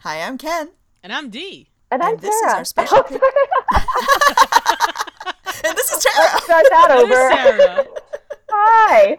Hi, I'm Ken. And I'm Dee. And I'm And this is our special pic- And this is Tarra. Start that There's over. Hi.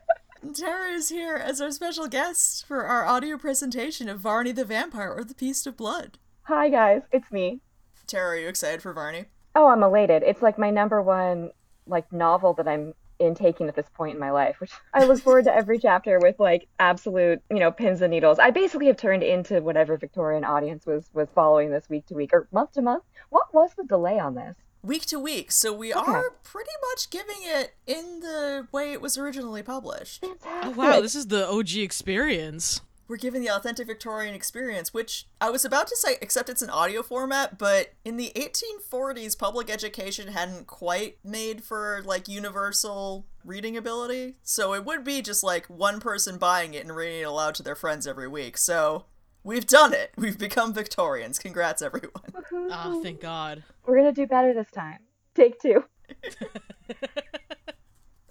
Tarra is here as our special guest for our audio presentation of Varney the Vampire or the Feast of Blood. Hi guys, it's me. Tarra, are you excited for Varney? Oh, I'm elated. It's like my number one like novel that I'm intaking at this point in my life, which I look forward to every chapter with like absolute, you know, pins and needles. I basically have turned into whatever Victorian audience was was following this week to week or month to month. What was the delay on this? Week to week, so we are pretty much giving it in the way it was originally published. Oh wow, this is the OG experience. We're giving the authentic Victorian experience, which I was about to say, except it's an audio format, but in the 1840s, public education hadn't quite made for like universal reading ability. So it would be just like one person buying it and reading it aloud to their friends every week. So we've done it. We've become Victorians. Congrats, everyone. Ah, thank God. We're gonna do better this time. Take two.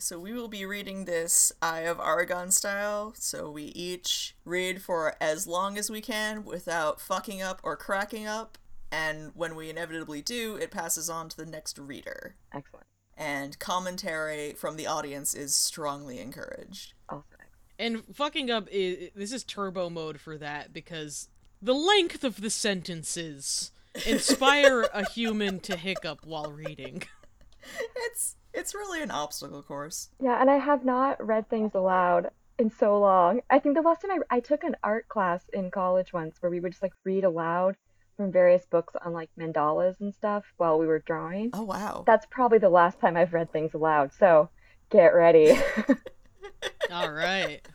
So we will be reading this Eye of Argon style. So we each read for as long as we can without fucking up or cracking up. And when we inevitably do, it passes on to the next reader. Excellent. And commentary from the audience is strongly encouraged. Also And fucking up is this is turbo mode for that because the length of the sentences inspire a human to hiccup while reading. It's it's really an obstacle course. Yeah, and I have not read things aloud in so long. I think the last time I, I took an art class in college once where we would just like read aloud from various books on like mandalas and stuff while we were drawing. Oh wow. That's probably the last time I've read things aloud, so get ready. All right.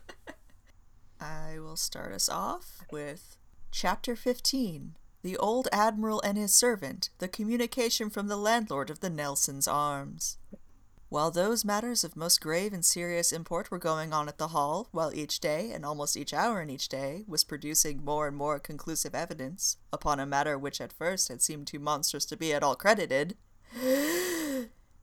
I will start us off with Chapter 15 The Old Admiral and His Servant, the communication from the landlord of the Nelson's Arms. While those matters of most grave and serious import were going on at the Hall, while each day, and almost each hour in each day, was producing more and more conclusive evidence upon a matter which at first had seemed too monstrous to be at all credited,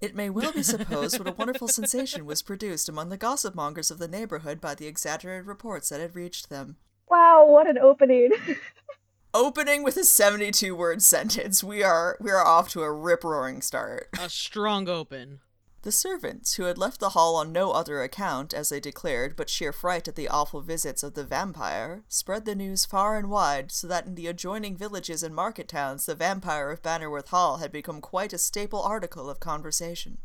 it may well be supposed what a wonderful sensation was produced among the gossip mongers of the neighborhood by the exaggerated reports that had reached them. wow, what an opening. Opening with a 72 word sentence, we are we are off to a rip roaring start. A strong open. The servants, who had left the hall on no other account, as they declared, but sheer fright at the awful visits of the vampire, spread the news far and wide, so that in the adjoining villages and market towns the vampire of Bannerworth Hall had become quite a staple article of conversation.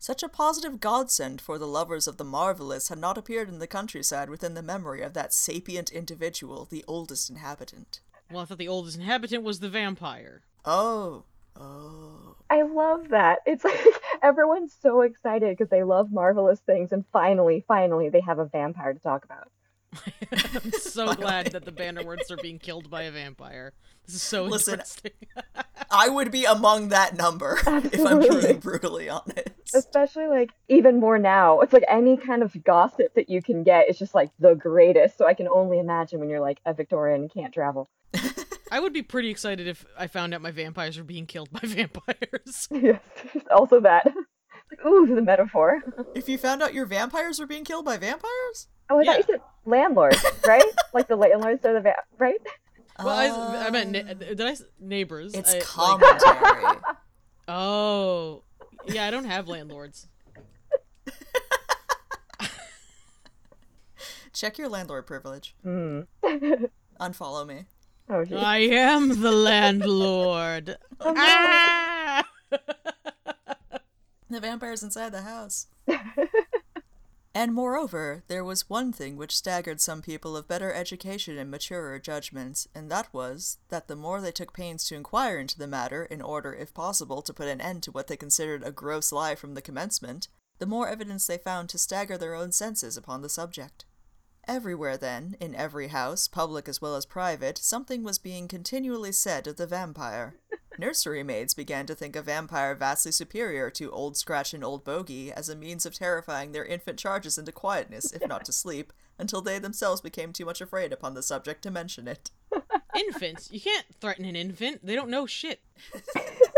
Such a positive godsend for the lovers of the marvelous had not appeared in the countryside within the memory of that sapient individual, the oldest inhabitant. Well, I thought the oldest inhabitant was the vampire. Oh, oh. I love that. It's like everyone's so excited because they love marvelous things, and finally, finally, they have a vampire to talk about. I'm so glad that the Bannerworths are being killed by a vampire. This is so Listen, interesting. I would be among that number if I'm Absolutely. being brutally honest. Especially like even more now. It's like any kind of gossip that you can get is just like the greatest. So I can only imagine when you're like a Victorian can't travel. I would be pretty excited if I found out my vampires were being killed by vampires. yes, also that. Like, ooh, the metaphor. If you found out your vampires were being killed by vampires? Oh, I Yeah. thought you said landlords, right? like the landlords are the va- right? Well, I, I meant na- did I s- neighbors? It's I, like- commentary. oh, yeah. I don't have landlords. Check your landlord privilege. Hmm. Unfollow me. Oh. I am the landlord. ah! The vampire's inside the house. and moreover, there was one thing which staggered some people of better education and maturer judgments, and that was that the more they took pains to inquire into the matter, in order, if possible, to put an end to what they considered a gross lie from the commencement, the more evidence they found to stagger their own senses upon the subject. Everywhere, then, in every house, public as well as private, something was being continually said of the vampire. Nursery maids began to think a vampire vastly superior to Old Scratch and Old Bogey as a means of terrifying their infant charges into quietness, if not to sleep, until they themselves became too much afraid upon the subject to mention it. Infants. You can't threaten an infant. They don't know shit.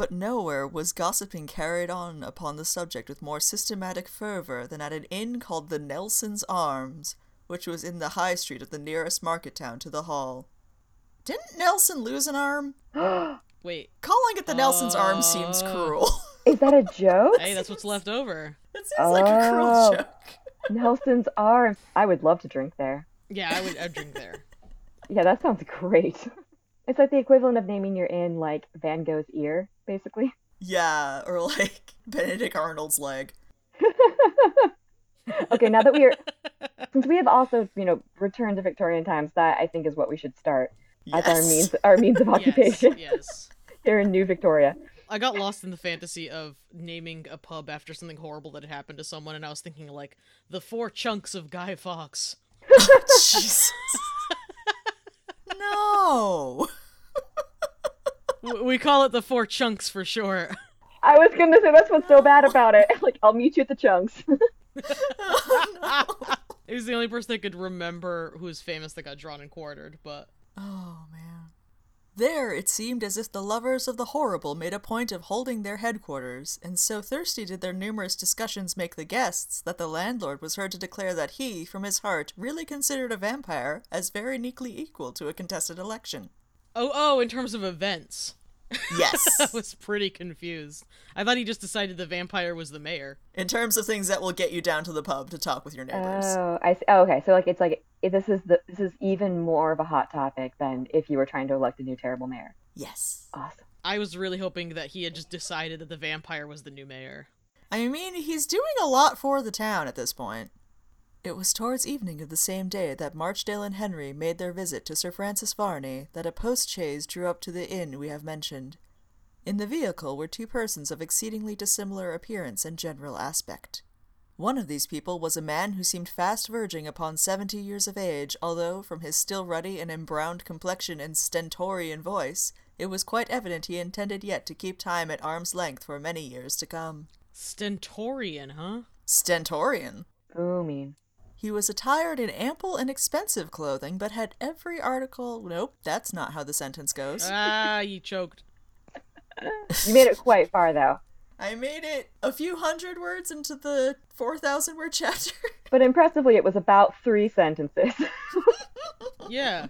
But nowhere was gossiping carried on upon the subject with more systematic fervor than at an inn called the Nelson's Arms, which was in the high street of the nearest market town to the hall. Didn't Nelson lose an arm? Wait. Calling it the Nelson's arm seems Uh. cruel. Is that a joke? Hey, that's what's left over. it seems like a cruel Oh. joke. Nelson's arm. I would love to drink there. Yeah, I would I'd drink there. Yeah, that sounds great. It's like the equivalent of naming your inn like Van Gogh's ear, basically. Yeah, or like Benedict Arnold's leg. Okay, now that we are, since we have also, you know, returned to Victorian times, that I think is what we should start Yes. as our means, our means of occupation yes. here in New Victoria. I got lost in the fantasy of naming a pub after something horrible that had happened to someone, and I was thinking like the four chunks of Guy Fawkes. Oh, Jesus. No. We call it the four chunks for short. I was gonna say that's what's so bad about it. Like, I'll meet you at the chunks. He was the only person that could remember who was famous that got drawn and quartered, but Oh, man. There, it seemed as if the lovers of the horrible made a point of holding their headquarters, and so thirsty did their numerous discussions make the guests that the landlord was heard to declare that he, from his heart, really considered a vampire as very neatly equal to a contested election. oh oh, in terms of events. I was pretty confused. I thought he just decided the vampire was the mayor. In terms of things that will get you down to the pub to talk with your neighbors. Oh, I see. Oh, okay. So like, it's like if this is the this is even more of a hot topic than if you were trying to elect a new terrible mayor. yes. Awesome. I was really hoping that he had just decided that the vampire was the new mayor. I mean, he's doing a lot for the town at this point. It was towards evening of the same day that Marchdale and Henry made their visit to Sir Francis Varney that a post chaise drew up to the inn we have mentioned. In the vehicle were two persons of exceedingly dissimilar appearance and general aspect. One of these people was a man who seemed fast verging upon seventy years of age, although, from his still ruddy and embrowned complexion and stentorian voice, it was quite evident he intended yet to keep time at arm's length for many years to come. Stentorian, huh? Stentorian. Oh, Booming. He was attired in ample and expensive clothing, but had every article. Nope, that's not how the sentence goes. ah, you choked. You made it quite far though. I made it a few hundred words into the 4,000 word chapter. But impressively, it was about three sentences. Yeah.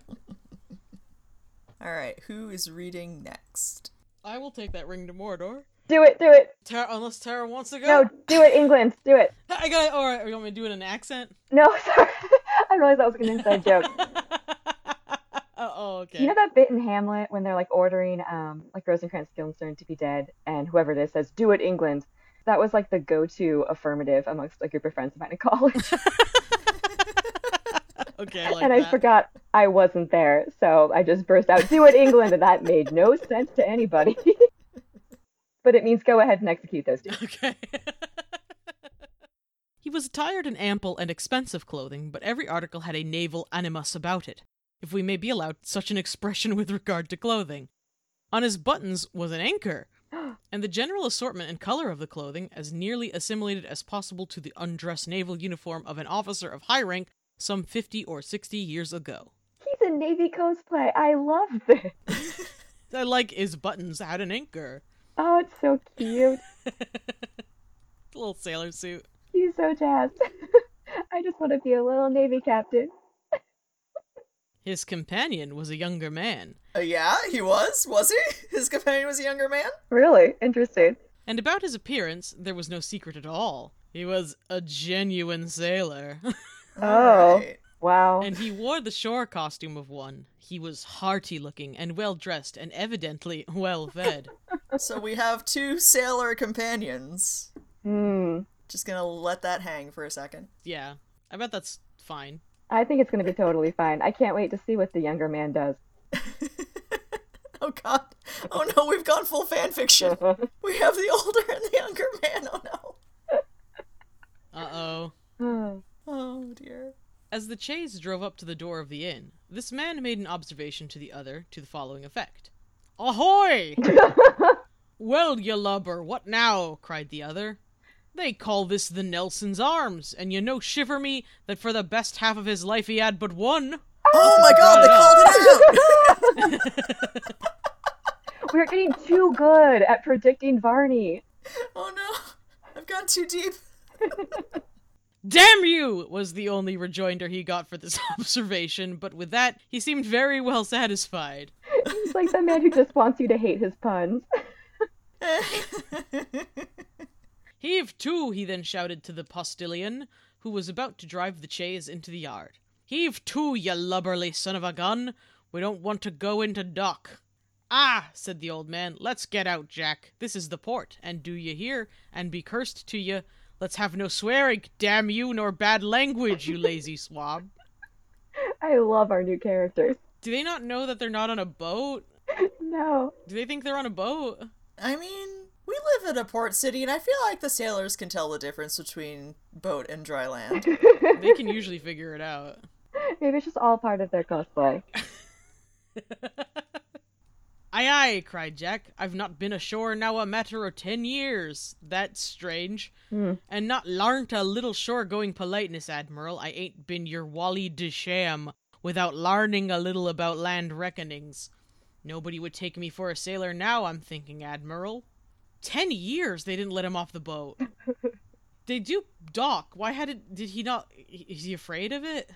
Alright, who is reading next? I will take that ring to Mordor. Do it, do it. Tarra, unless Tarra wants to go. No, do it, England. Do it. I got it. All right, you want me to do it in an accent? No, sorry. I realized that was an inside joke. oh, oh, okay. You know that bit in Hamlet when they're like ordering um like Rosencrantz Guildenstern to be dead, and whoever it is says, "Do it, England." That was like the go-to affirmative amongst a group of friends of mine in college, okay, I like and I that. forgot I wasn't there, so I just burst out, "Do it, England," and that made no sense to anybody. But it means go ahead and execute those two. Okay. he was attired in ample and expensive clothing, but every article had a naval animus about it, if we may be allowed such an expression with regard to clothing. On his buttons was an anchor, and the general assortment and color of the clothing as nearly assimilated as possible to the undress naval uniform of an officer of high rank some fifty or sixty years ago. He's a Navy cosplay. I love this. I like his buttons had an anchor. Oh, it's so cute. Little sailor suit. He's so jazzed. I just want to be a little Navy captain. His companion was a younger man, Uh, yeah, he was, was he? His companion was a younger man? Really interesting. And about his appearance, there was no secret at all. He was a genuine sailor. Oh. Alright. Wow. and he wore the shore costume of one. He was hearty looking and well dressed and evidently well fed. So we have two sailor companions. Hmm. Just gonna let that hang for a second. yeah, I bet that's fine. I think it's going to be totally fine. I can't wait to see what the younger man does. Oh god. Oh no, we've gone full fan fiction. We have the older and the younger man. Oh no. Uh oh. Oh dear. As the chaise drove up to the door of the inn, this man made an observation to the other to the following effect Ahoy! well, ye lubber, what now? cried the other. They call this the Nelson's Arms, and you know, shiver me, that for the best half of his life he had but one. Oh my god, they called it out! We're getting too good at predicting Varney. oh no. I've gone too deep. Damn you! was the only rejoinder he got for this observation, but with that, he seemed very well satisfied. He's like the man who just wants you to hate his puns. Heave to, he then shouted to the postilion, who was about to drive the chaise into the yard. Heave to, you lubberly son of a gun! We don't want to go into dock. Ah, said the old man, let's get out, Jack. This is the port, and do ye hear? And be cursed to ye. Let's have no swearing, damn you, nor bad language, you lazy swab. I love our new characters. Do they not know that they're not on a boat? No. Do they think they're on a boat? I mean, we live in a port city, and I feel like the sailors can tell the difference between boat and dry land. They can usually figure it out. Maybe it's just all part of their cosplay. Aye, aye, cried Jack. I've not been ashore now a matter o' ten years. That's strange. Hmm. And not larnt a little shore going politeness, Admiral. I ain't been your Wally de Sham without larning a little about land reckonings. Nobody would take me for a sailor now, I'm thinking, Admiral. Ten years they didn't let him off the boat. they do dock. Why had it? Did he not? Is he afraid of it?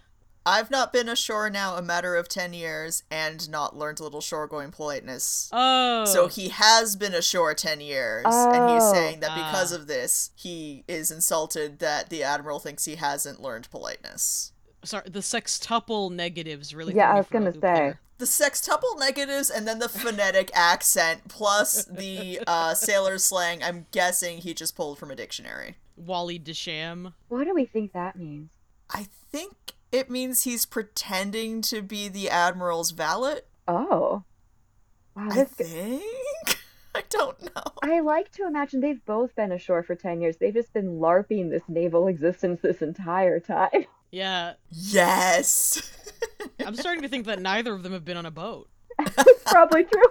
I've not been ashore now a matter of 10 years and not learned a little shore going politeness. Oh, So he has been ashore 10 years, and he's Oh. saying that because Ah. of this, he is insulted that the Admiral thinks he hasn't learned politeness. sorry. The sextuple negatives really. Yeah, I was gonna say. there. The sextuple negatives and then the phonetic accent, plus the uh, sailor slang, I'm guessing he just pulled from a dictionary. Wally de Sham. What do we think that means? I think it means he's pretending to be the Admiral's valet. Oh. Wow, I this think? I don't know. I like to imagine they've both been ashore for 10 years. They've just been LARPing this naval existence this entire time. Yeah, Yes. I'm starting to think that neither of them have been on a boat. That's probably true.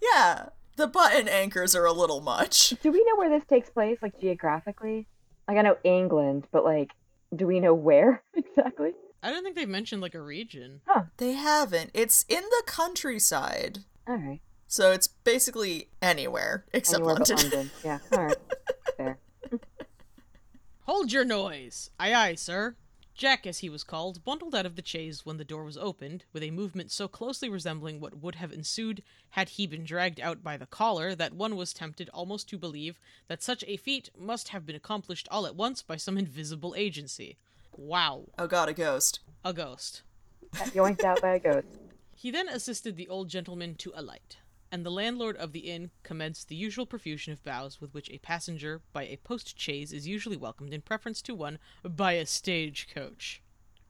yeah, the button anchors are a little much. Do we know where this takes place, like geographically? Like, I know England, but like, do we know where exactly? I don't think they've mentioned like a region. They haven't. It's in the countryside. All right. So it's basically anywhere except Anywhere London. London. Yeah, all right. Fair. Hold your noise! Aye, aye, sir. Jack, as he was called, bundled out of the chaise when the door was opened, with a movement so closely resembling what would have ensued had he been dragged out by the collar that one was tempted almost to believe that such a feat must have been accomplished all at once by some invisible agency. Wow, Oh god, a ghost. a ghost. Yoinked out by a ghost. He then assisted the old gentleman to alight, and the landlord of the inn commenced the usual profusion of bows with which a passenger by a post chaise is usually welcomed in preference to one by a stage coach.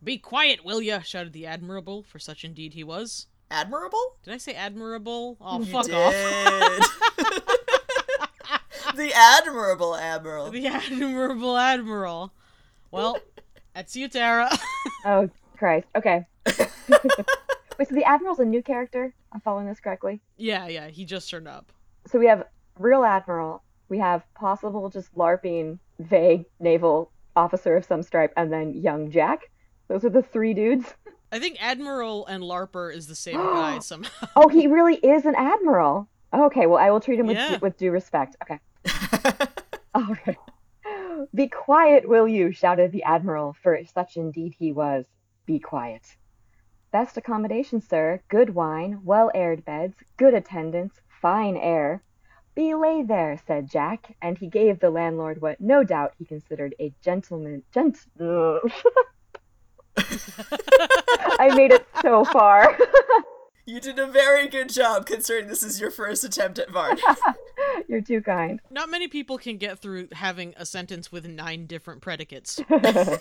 Be quiet, will ya? shouted the admirable, for such indeed he was. Admirable? Did I say admirable? Oh, You fuck did. off. the admirable admiral. the admirable admiral. Well, that's you, Tarra. Oh, Christ. Okay. Wait, so the Admiral's a new character? I'm following this correctly? yeah, yeah, he just turned up. So we have real Admiral, we have possible just LARPing vague naval officer of some stripe, and then young Jack. Those are the three dudes. I think Admiral and Larper is the same guy somehow. Oh, he really is an Admiral. Okay, well, I will treat him with, Yeah. with due respect. Okay. All right. Be quiet, will you? shouted the Admiral, for such indeed he was. Be quiet. Best accommodation, sir. Good wine, well aired beds, good attendance, fine air. Belay there, said Jack, and he gave the landlord what no doubt he considered a gentleman. Gent. I made it so far. you did a very good job considering this is your first attempt at Varney. You're too kind. Not many people can get through having a sentence with nine different predicates.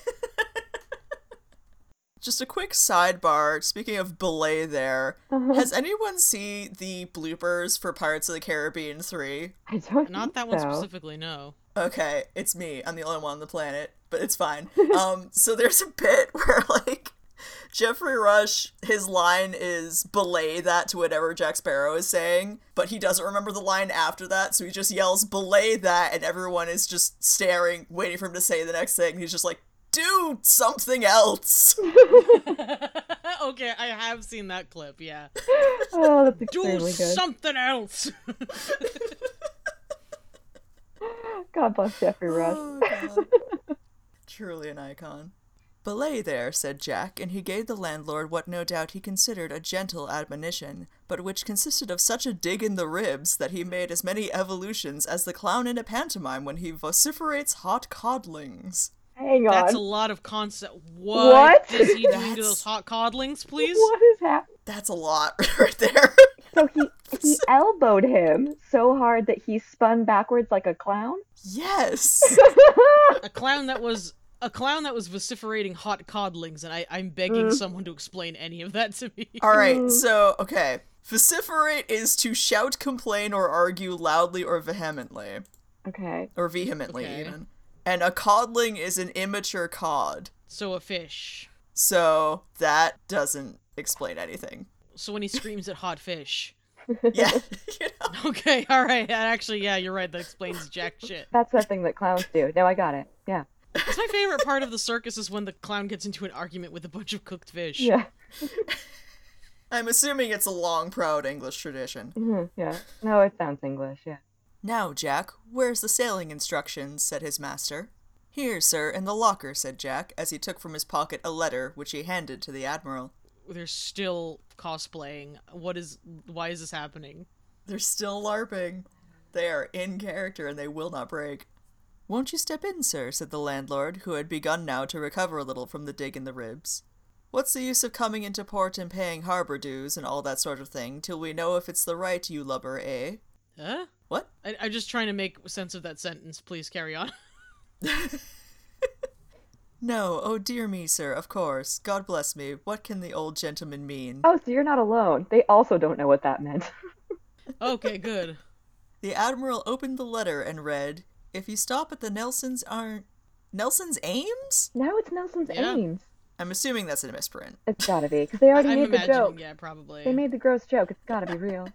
Just a quick sidebar. Speaking of belay there, has anyone seen the bloopers for Pirates of the Caribbean 3? I don't Not think that one specifically, no. Okay, it's me. I'm the only one on the planet, but it's fine. um, so there's a bit where like Geoffrey Rush, his line is belay that to whatever Jack Sparrow is saying, but he doesn't remember the line after that, so he just yells belay that, and everyone is just staring, waiting for him to say the next thing. He's just like, do something else. okay, I have seen that clip, yeah. Oh, that's Do good. something else! God bless Geoffrey Rush. Oh, God. Truly an icon. Belay there, said Jack, and he gave the landlord what no doubt he considered a gentle admonition, but which consisted of such a dig in the ribs that he made as many evolutions as the clown in a pantomime when he vociferates hot codlings. Hang on. That's a lot of concept. What, What? is he doing to those hot codlings, please? What is happening? That's a lot right there. So he he elbowed him so hard that he spun backwards like a clown. yes. A clown that was a clown that was vociferating hot codlings, and I, I'm begging Mm. someone to explain any of that to me. All right, so okay. Vociferate is to shout, complain, or argue loudly or vehemently, Okay. or vehemently Okay. even. And a codling is an immature cod. So a fish. So that doesn't explain anything. So when he screams at hot fish. Yeah, you know. Okay, all right. Actually, yeah, you're right. That explains jack shit. That's the thing that clowns do. No, I got it. Yeah. That's my favorite part of the circus is when the clown gets into an argument with a bunch of cooked fish. Yeah. I'm assuming it's a long, proud English tradition. hmm Yeah. No, it sounds English. Yeah. Now, Jack, where's the sailing instructions? said his master. Here, sir, in the locker, said Jack, as he took from his pocket a letter which he handed to the Admiral. They're still cosplaying. What is? Why is this happening? They're still LARPing. They are in character and they will not break. Won't you step in, sir? said the landlord, who had begun now to recover a little from the dig in the ribs. What's the use of coming into port and paying harbour dues and all that sort of thing till we know if it's the right, you lubber, eh? Huh? What? I, I'm just trying to make sense of that sentence. Please carry on. No, oh dear me, sir, of course. God bless me. What can the old gentleman mean? Oh, so you're not alone. They also don't know what that meant. Okay, good. The Admiral opened the letter and read, If you stop at the Nelsons aren't. Nelson's Ames? now it's Nelson's Yeah. Ames. I'm assuming that's a misprint. It's gotta be because they already I'm made the joke. yeah, probably. They made the gross joke. It's gotta be real.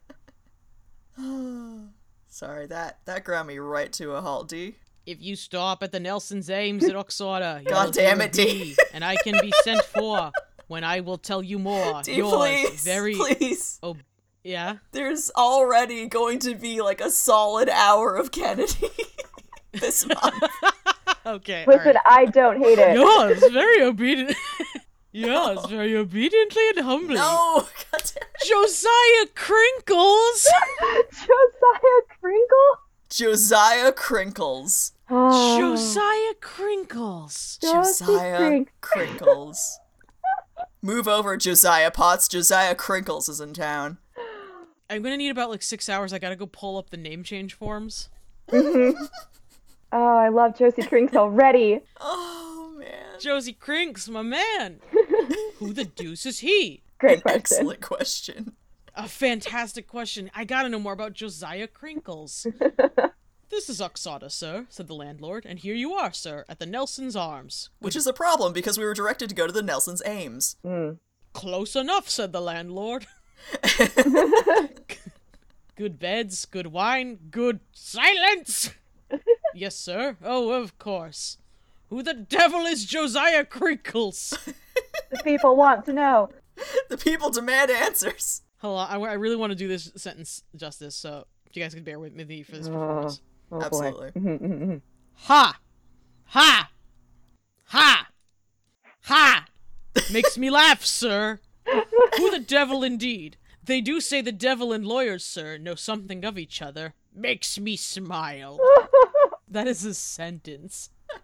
Sorry, that that ground me right to a halt, D. If you stop at the Nelson's Ames at Oxada, God damn it, of Dee. and I can be sent for when I will tell you more. D, Yours, please, very. please. Oh, yeah. There's already going to be like a solid hour of Kennedy this month. Okay. Listen, alright. I don't hate it. Yes, very obedient. yes, very obediently and humbly. No, God. Josiah Crinkles. Josiah Crinkle. Josiah Crinkles. Oh, Josiah Crinkles. Josiah Crink- Crinkles. Move over, Josiah Potts. Josiah Crinkles is in town. I'm gonna need about like six hours. I gotta go pull up the name change forms. Mm-hmm. Oh, I love Josie Crinks already. Oh man. Josie Crinks, my man. Who the deuce is he? Great question. Excellent question. A fantastic question. I gotta know more about Josiah Crinkles. this is Oxada, sir, said the landlord, and here you are, sir, at the Nelson's Arms. Which is a problem because we were directed to go to the Nelson's Ames. Hmm. Close enough, said the landlord. good beds, good wine, good silence. Yes, sir. Oh, of course. Who the devil is Josiah Crinkles? The people want to know. The people demand answers. Hold on, I, I really want to do this sentence justice, so if you guys could bear with me for this oh, performance. Oh Absolutely. boy. Ha! Ha! Ha! Ha! Makes me laugh, sir. Who the devil indeed? They do say the devil and lawyers, sir, know something of each other. Makes me smile. that is a sentence.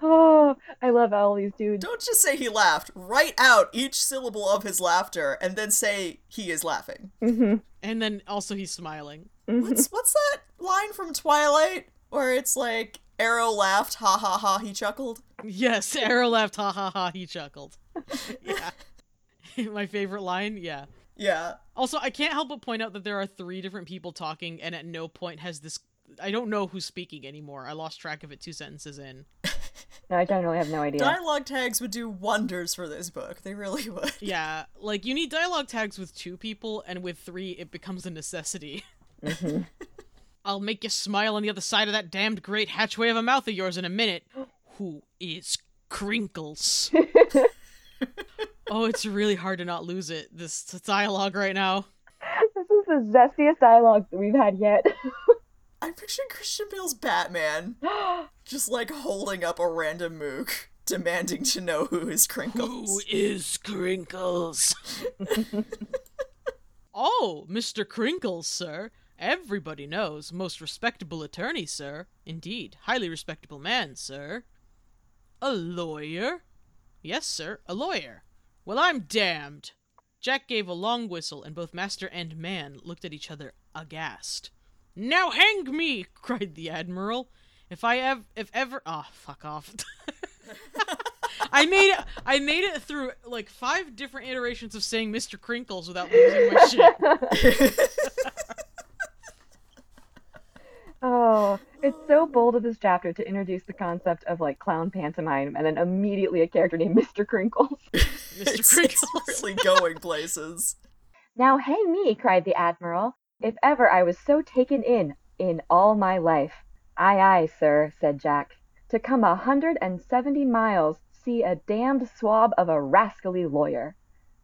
Oh, I love all these dudes. Don't just say he laughed. Write out each syllable of his laughter and then say he is laughing. Mm-hmm. And then also he's smiling. Mm-hmm. What's what's that line from Twilight where it's like Arrow laughed, ha ha ha, he chuckled? Yes, Arrow laughed, ha ha ha, he chuckled. yeah. My favorite line, yeah. Yeah. Also, I can't help but point out that there are three different people talking, and at no point has this. I don't know who's speaking anymore. I lost track of it two sentences in. No, I generally have no idea. Dialogue tags would do wonders for this book. They really would. Yeah, like you need dialogue tags with two people, and with three, it becomes a necessity. Mm-hmm. I'll make you smile on the other side of that damned great hatchway of a mouth of yours in a minute. Who is Crinkles? oh, it's really hard to not lose it. This dialogue right now. This is the zestiest dialogue that we've had yet. I I'm picturing Christian Bale's Batman just like holding up a random mook, demanding to know who is Crinkles. Who is Crinkles? oh, Mr. Crinkles, sir. Everybody knows. Most respectable attorney, sir. Indeed, highly respectable man, sir. A lawyer? Yes, sir, a lawyer. Well, I'm damned. Jack gave a long whistle, and both master and man looked at each other aghast. Now hang me! cried the admiral. If I ever, if ever, ah, oh, fuck off. I made it. I made it through like five different iterations of saying Mr. Crinkles without losing my shit. Oh, it's so bold of this chapter to introduce the concept of like clown pantomime and then immediately a character named Mr. Crinkles. Mr. Crinkles. it's really going places. Now hang me, cried the Admiral, if ever I was so taken in in all my life. Aye, aye, sir, said Jack. To come a hundred and seventy miles, see a damned swab of a rascally lawyer.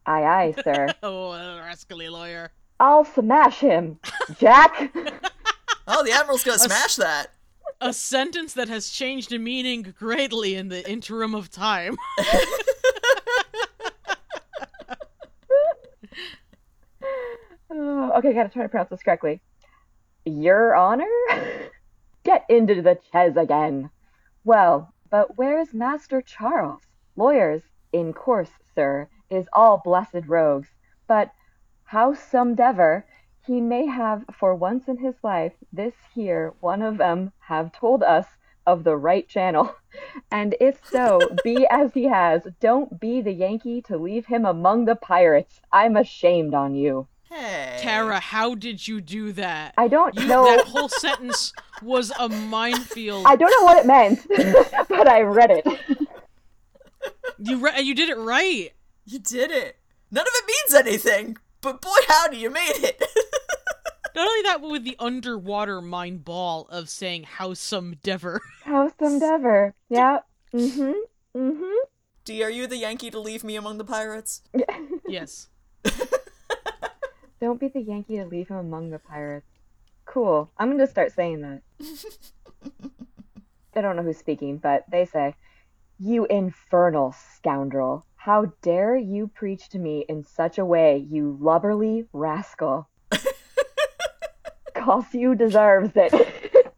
Aye, aye, sir. oh, a rascally lawyer. I'll smash him, Jack. Oh, the Admiral's gonna smash that. A sentence that has changed in meaning greatly in the interim of time. Oh, okay, gotta try to pronounce this correctly. Your Honor? Get into the ches again. Well, but where's Master Charles? Lawyers, in course, sir, is all blessed rogues. But howsomedever, he may have for once in his life this here one of them have told us of the right channel. And if so, be as he has, don't be the Yankee to leave him among the pirates. I'm ashamed on you. Hey. Tarra, how did you do that? I don't You, know. that whole sentence was a minefield. I don't know what it meant, but I read it. You re- you did it right. You did it. None of it means anything, but boy howdy, you made it. Not only that, but with the underwater mind ball of saying howsomedever. Howsomedever. Yeah. Mm-hmm. Mm-hmm. D, are you the Yankee to leave me among the pirates? yes. Don't be the Yankee to leave him among the pirates. Cool. I'm gonna start saying that. I don't know who's speaking, but they say, You infernal scoundrel. How dare you preach to me in such a way, you lubberly rascal. Cause you deserves it.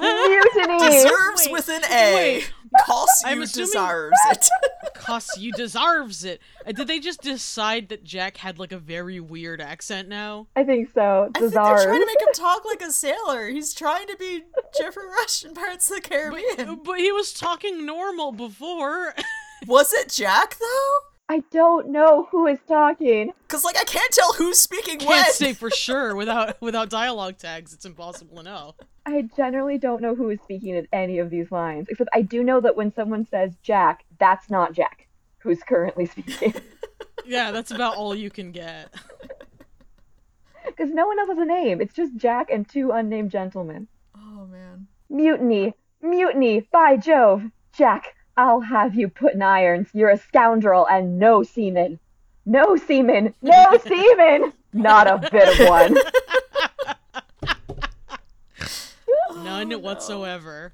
Mutiny! Deserves Wait, with an A. wait. Costs I'm you assuming- deserves it. Cause you deserves it. Uh, did they just decide that Jack had like a very weird accent now? I think so. I think they're trying to make him talk like a sailor. He's trying to be Geoffrey Rush in Pirates of the Caribbean. But he was talking normal before. Was it Jack though? I don't know who is talking. Cause like I can't tell who's speaking when. Can't say for sure without without dialogue tags. It's impossible to know. I generally don't know who is speaking at any of these lines, except I do know that when someone says Jack, that's not Jack who's currently speaking. Yeah, that's about all you can get. Because no one else has a name. It's just Jack and two unnamed gentlemen. Oh man. Mutiny! Mutiny! By Jove! Jack, I'll have you put in irons. You're a scoundrel and no seaman. No seaman! No seaman! Not a bit of one. None no. whatsoever.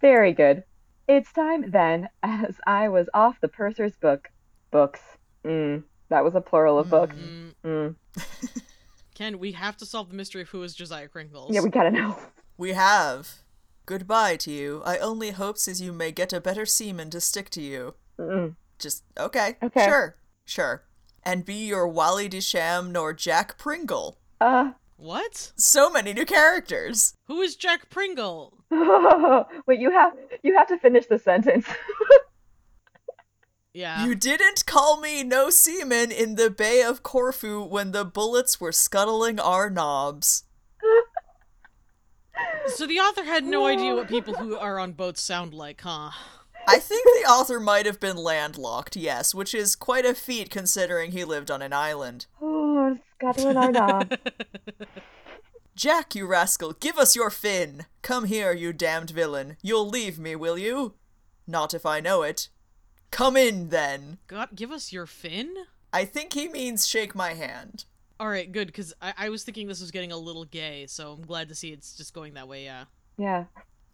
Very good. It's time then, as I was off the purser's book. Books. Mm, that was a plural of books. Mm, Mm. Ken, we have to solve the mystery of who is Josiah Crinkles. Yeah, we gotta know. We have. Goodbye to you. I only hopes as you may get a better seaman to stick to you. Mm. Just okay. Okay. Sure. Sure. And be your Wally Desham nor Jack Pringle. Uh, What? So many new characters. Who is Jack Pringle? wait, you have you have to finish the sentence. Yeah. You didn't call me no seaman in the Bay of Corfu when the bullets were scuttling our knobs. So the author had no idea what oh. people who are on boats sound like, huh? I think the author might have been landlocked, yes, which is quite a feat considering he lived on an island. oh, scuttling our. Jack, you rascal, give us your fin! Come here, you damned villain. You'll leave me, will you? Not if I know it. Come in, then. God, give us your fin? I think he means shake my hand. All right, good, because I-, I was thinking this was getting a little gay, so I'm glad to see it's just going that way. Yeah. Yeah.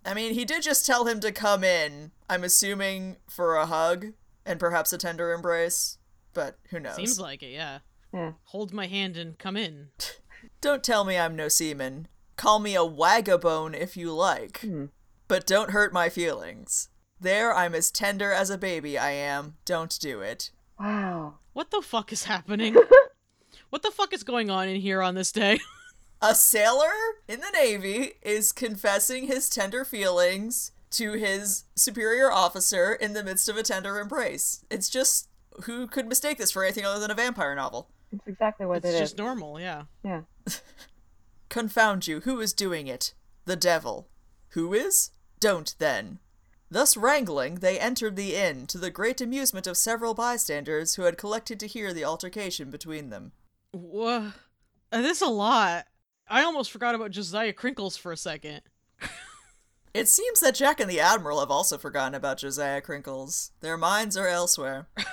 I mean, he did just tell him to come in. I'm assuming for a hug and perhaps a tender embrace, but who knows? Seems like it. Yeah. Yeah. Hold my hand and come in. Don't tell me I'm no seaman. Call me a wagabone if you like. Hmm. But don't hurt my feelings. There, I'm as tender as a baby, I am. Don't do it. Wow. What the fuck is happening? what the fuck is going on in here on this day? A sailor in the Navy is confessing his tender feelings to his superior officer in the midst of a tender embrace. It's just who could mistake this for anything other than a vampire novel? It's exactly what it's it is. just normal, yeah. Yeah. Confound you, who is doing it? The devil. Who is? Don't then. Thus wrangling, they entered the inn, to the great amusement of several bystanders who had collected to hear the altercation between them. Wha uh, This is a lot. I almost forgot about Josiah Crinkles for a second. It seems that Jack and the Admiral have also forgotten about Josiah Crinkles. Their minds are elsewhere.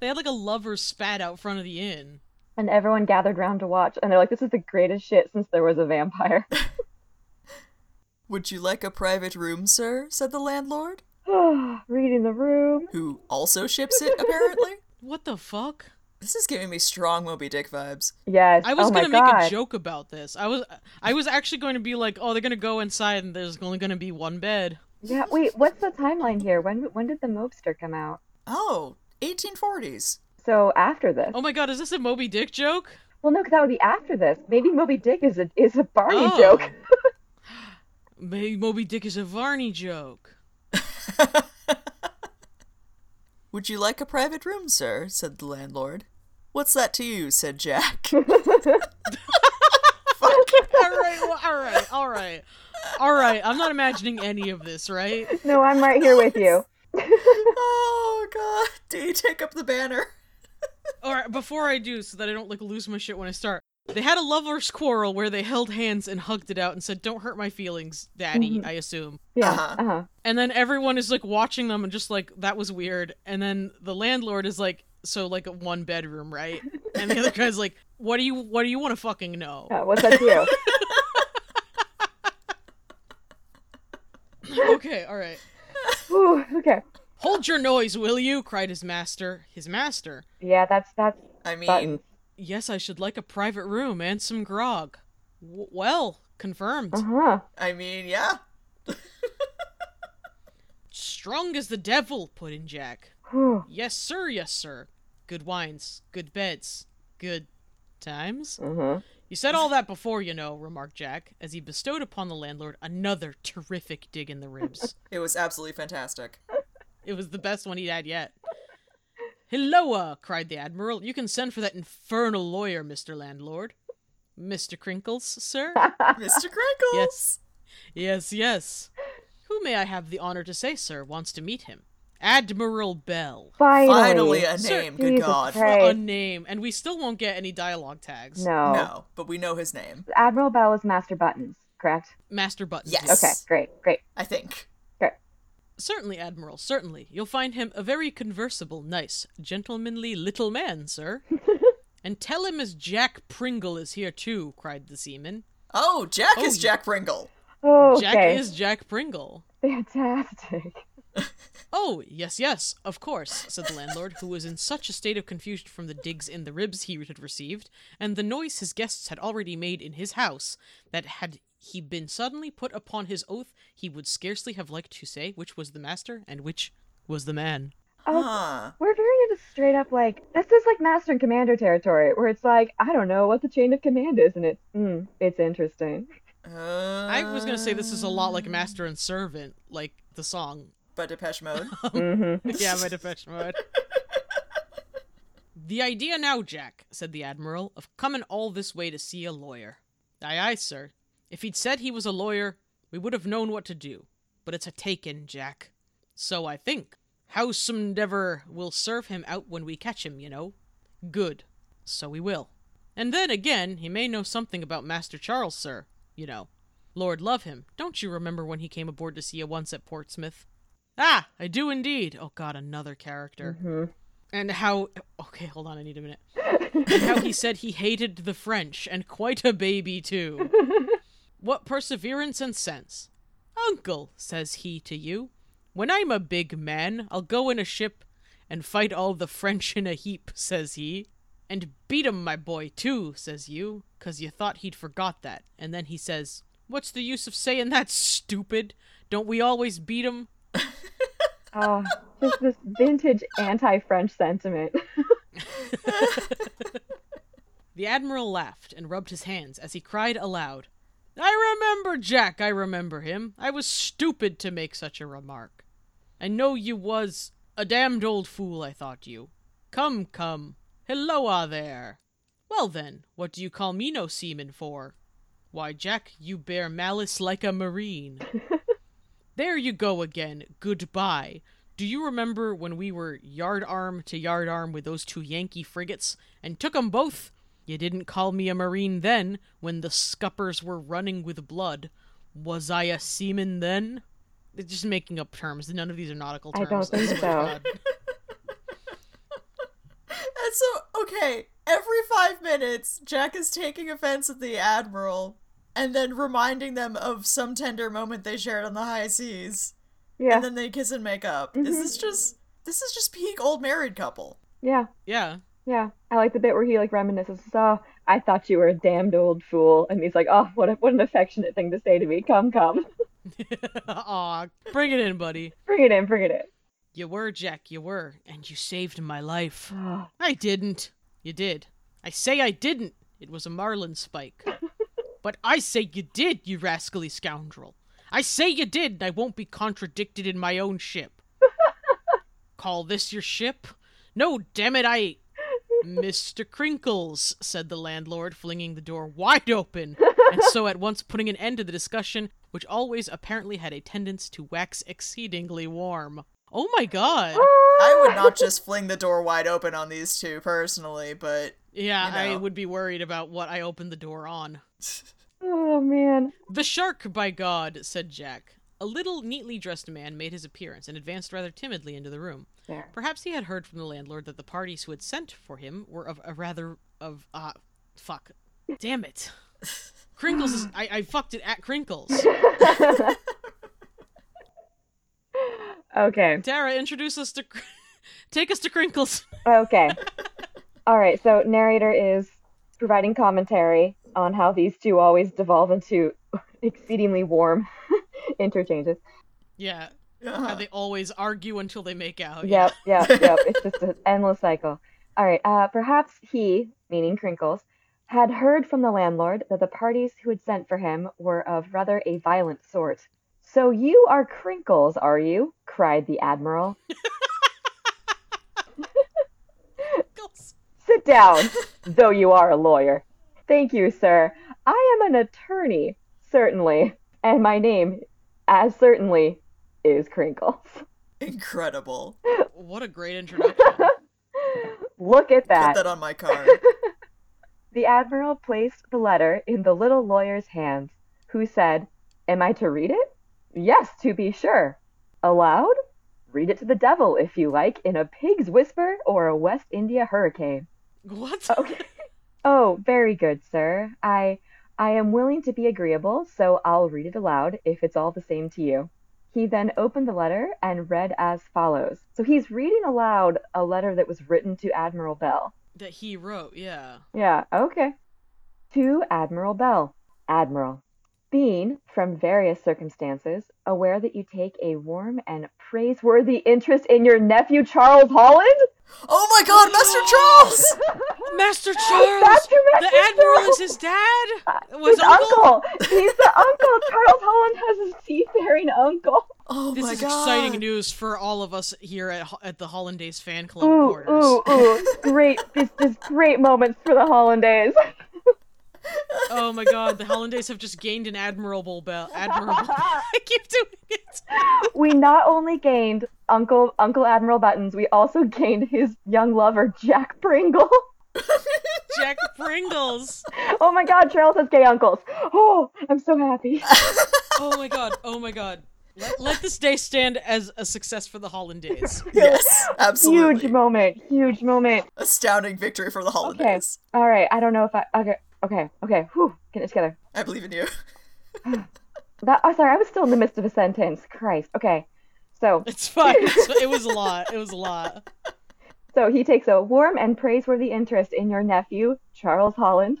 They had like a lover's spat out front of the inn. And everyone gathered round to watch, and they're like, "This is the greatest shit since there was a vampire." Would you like a private room, sir? said the landlord, Reading the room. who also ships it, apparently. What the fuck? This is giving me strong Moby Dick vibes. Yes. I was oh gonna make God. a joke about this. I was I was actually going to be like, oh, they're gonna go inside and there's only gonna be one bed. Yeah. Wait. What's the timeline here? When when did the Mobster come out? Oh, 1840s. So after this. Oh my god, is this a Moby Dick joke? Well, no, because that would be after this. Maybe Moby Dick is a is a Varney Oh. joke. Maybe Moby Dick is a Varney joke. Would you like a private room, sir? said the landlord. What's that to you? said Jack. all right, well, all right, all right, all right. I'm not imagining any of this, right? No, I'm right here with you. oh, God. Do you take up the banner? All right, before I do, so that I don't like lose my shit when I start. They had a lovers' quarrel where they held hands and hugged it out and said, "Don't hurt my feelings, Daddy." I assume. Yeah. Uh-huh. Uh huh. And then everyone is like watching them and just like that was weird. And then the landlord is like, "So like a one bedroom, right?" And the other guy's like, "What do you What do you want to fucking know?" Uh, what's that to you? okay, all right. Ooh, okay. Hold your noise, will you? cried his master. His master. Yeah, that's that's I mean, buttons. Yes, I should like a private room and some grog. W- well, confirmed. Uh huh. I mean, yeah. Strong as the devil, put in Jack. Yes, sir, yes, sir. Good wines, good beds, good times. Mhm. You said all that before, you know, remarked Jack, as he bestowed upon the landlord another terrific dig in the ribs. It was absolutely fantastic. it was the best one he'd had yet. Hilloa! cried the Admiral. You can send for that infernal lawyer, Mr. Landlord. Mr. Crinkles, sir? Mr. Crinkles! Yes. Yes, yes. Who may I have the honor to say, sir, wants to meet him? Admiral Bell. Finally. Finally, a Sir, name, good Jesus God. Christ. A name, and we still won't get any dialogue tags. No. No, but we know his name. Admiral Bell is Master Buttons, correct? Master Buttons. Yes. Okay, great, great. I think. Great. Certainly, Admiral, certainly. You'll find him a very conversable, nice, gentlemanly little man, sir. and tell him as Jack Pringle is here too, cried the seaman. Oh, Jack Oh, is. Jack Pringle. Oh, okay. Jack is Jack Pringle. fantastic. Oh, yes, yes, of course, said the landlord, who was in such a state of confusion from the digs in the ribs he had received, and the noise his guests had already made in his house, that had he been suddenly put upon his oath, he would scarcely have liked to say which was the master and which was the man. Oh, Huh. we're very into straight up like this is like Master and Commander territory, where it's like I don't know what the chain of command is, and it's mm, it's interesting. Uh, I was gonna say this is a lot like Master and Servant, like the song. But Depeche Mode. Mm-hmm. yeah, my Depeche Mode. the idea now, Jack, said the Admiral, of coming all this way to see a lawyer. Aye, aye, sir. If he'd said he was a lawyer, we would have known what to do. But it's a taken, Jack. So I think. Howsomedever will serve him out when we catch him, you know. Good. So we will. And then again, he may know something about Master Charles, sir. You know. Lord love him. Don't you remember when he came aboard to see you once at Portsmouth? Ah, I do indeed. Oh god, another character. hmm And how Okay, hold on, I need a minute. and how he said he hated the French, and quite a baby, too. What perseverance and sense. Uncle, says he to you, when I'm a big man, I'll go in a ship and fight all the French in a heap, says he. And beat 'em, my boy, too, says you, 'cause you thought he'd forgot that. And then he says, What's the use of saying that, stupid? Don't we always beat 'em? Oh, just this vintage anti-French sentiment. The Admiral laughed and rubbed his hands as he cried aloud, I remember Jack, I remember him. I was stupid to make such a remark. I know you was a damned old fool, I thought you. Come, come. Hilloa ah, there. Well then, what do you call me no seaman for? Why, Jack, you bear malice like a marine. there you go again. Goodbye. Do you remember when we were yard arm to yard arm with those two Yankee frigates and took 'em both? You didn't call me a marine then, when the scuppers were running with blood. Was I a seaman then? It's just making up terms. None of these are nautical terms. I terms. don't think swear so. God. And so, okay, every five minutes, Jack is taking offense at the Admiral and then reminding them of some tender moment they shared on the high seas. Yeah, And then they kiss and make up. Is mm-hmm. this is just. This is just peak old married couple. yeah, Yeah. yeah. I like the bit where he like reminisces. Oh, I thought you were a damned old fool, and he's like, oh, what a, what an affectionate thing to say to me. Come, come, Aw, bring it in, buddy. bring it in, bring it in. You were, Jack, you were, and you saved my life. I didn't. You did. I say I didn't. It was a marlin spike. but I say you did, you rascally scoundrel. I say you did, and I won't be contradicted in my own ship. Call this your ship? No, damn it, I. Mr. Crinkles, said the landlord, flinging the door wide open, and so at once putting an end to the discussion, which always apparently had a tendency to wax exceedingly warm. Oh my god! I would not just fling the door wide open on these two personally, but Yeah, you I would be worried about what I opened the door on. oh man. The shark, by God, said Jack. A little neatly dressed man made his appearance and advanced rather timidly into the room. There. Perhaps he had heard from the landlord that the parties who had sent for him were of a rather of uh fuck. Damn it. Crinkles is I, I fucked it at Crinkles. Okay. Tarra, introduce us to take us to Crinkles. Okay. All right. So narrator is providing commentary on how these two always devolve into exceedingly warm interchanges. Yeah. How uh, they always argue until they make out. Yep, yep, yep. It's just an endless cycle. All right. Uh, perhaps he, meaning Crinkles, had heard from the landlord that the parties who had sent for him were of rather a violent sort. So you are Crinkles, are you? Cried the admiral. Sit down, though you are a lawyer. Thank you, sir. I am an attorney, certainly, and my name, as certainly, is Crinkles. incredible. What a great introduction. Look at that. Put that. that on my card. The admiral placed the letter in the little lawyer's hands, who said, Am I to read it? Yes, to be sure. Aloud? Read it to the devil, if you like, in a pig's whisper or a West India hurricane. what? Okay. Oh, very good, sir. I I am willing to be agreeable, so I'll read it aloud if it's all the same to you. He then opened the letter and read as follows. So he's reading aloud a letter that was written to Admiral Bell. That he wrote, yeah. Yeah, okay. To Admiral Bell. Admiral, being, from various circumstances, aware that you take a warm and praiseworthy interest in your nephew Charles Holland? oh my god, Master Charles! Master Charles! That's who the Master Admiral Charles- is his dad? Uh, Was His uncle? uncle! He's the uncle! Charles Holland has a seafaring uncle! Oh This my is god. exciting news for all of us here at at the Hollandaise fan club Ooh, quarters. ooh, ooh. Great, this, this great moments for the Hollandaise. Oh my god, the Hollandaise have just gained an admirable bell. Admirable. I keep doing it. we not only gained Uncle Uncle Admiral Buttons, we also gained his young lover, Jack Pringle. Jack Pringles. Oh my god, Charles has gay uncles. Oh, I'm so happy. Oh my god. Oh my god. Let, let this day stand as a success for the Hollandaise. Yes, absolutely. Huge moment. Huge moment. Astounding victory for the holidays. All right. I don't know if I. Okay. Okay. Okay. Whew. Get it together. I believe in you. That. Oh, sorry. I was still in the midst of a sentence. Christ. Okay. So. It's fine. It's, it was a lot. It was a lot. So he takes a warm and praiseworthy interest in your nephew, Charles Holland.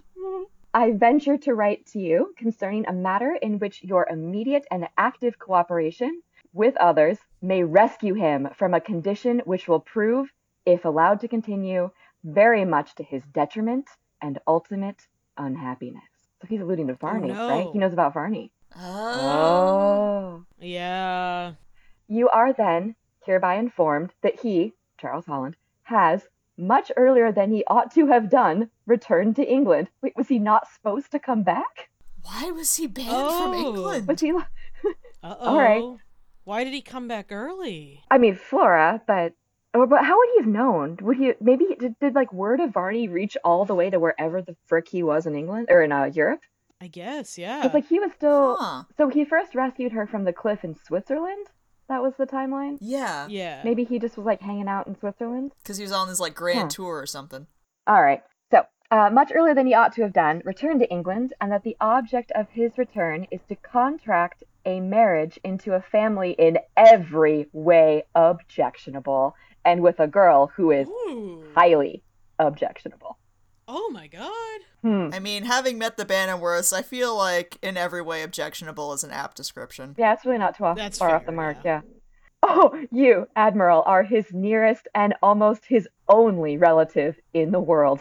I venture to write to you concerning a matter in which your immediate and active cooperation with others may rescue him from a condition which will prove, if allowed to continue, very much to his detriment and ultimate unhappiness. So he's alluding to Varney, no. right? He knows about Varney. Oh. Oh. Yeah. You are then hereby informed that he, Charles Holland, has, much earlier than he ought to have done, returned to England. Wait, was he not supposed to come back? Why was he banned Oh. from England? Was he? Uh oh. right. Why did he come back early? I mean, Flora, but. Or, but how would he have known? Would he maybe did, did like word of Varney reach all the way to wherever the frick he was in England or in uh, Europe? I guess, yeah. It's like he was still. Huh. So he first rescued her from the cliff in Switzerland. That was the timeline. Yeah. yeah. Maybe he just was like hanging out in Switzerland. Because he was on this like grand Huh. tour or something. All right. So, uh, much earlier than he ought to have done, returned to England, and that the object of his return is to contract a marriage into a family in every way objectionable, and with a girl who is Ooh. highly objectionable. Oh my god. Hmm. I mean, having met the Bannerworths, I feel like in every way objectionable is an apt description. Yeah, it's really not too off, That's far off the mark. yeah. Yeah. Oh, you, Admiral, are his nearest and almost his only relative in the world.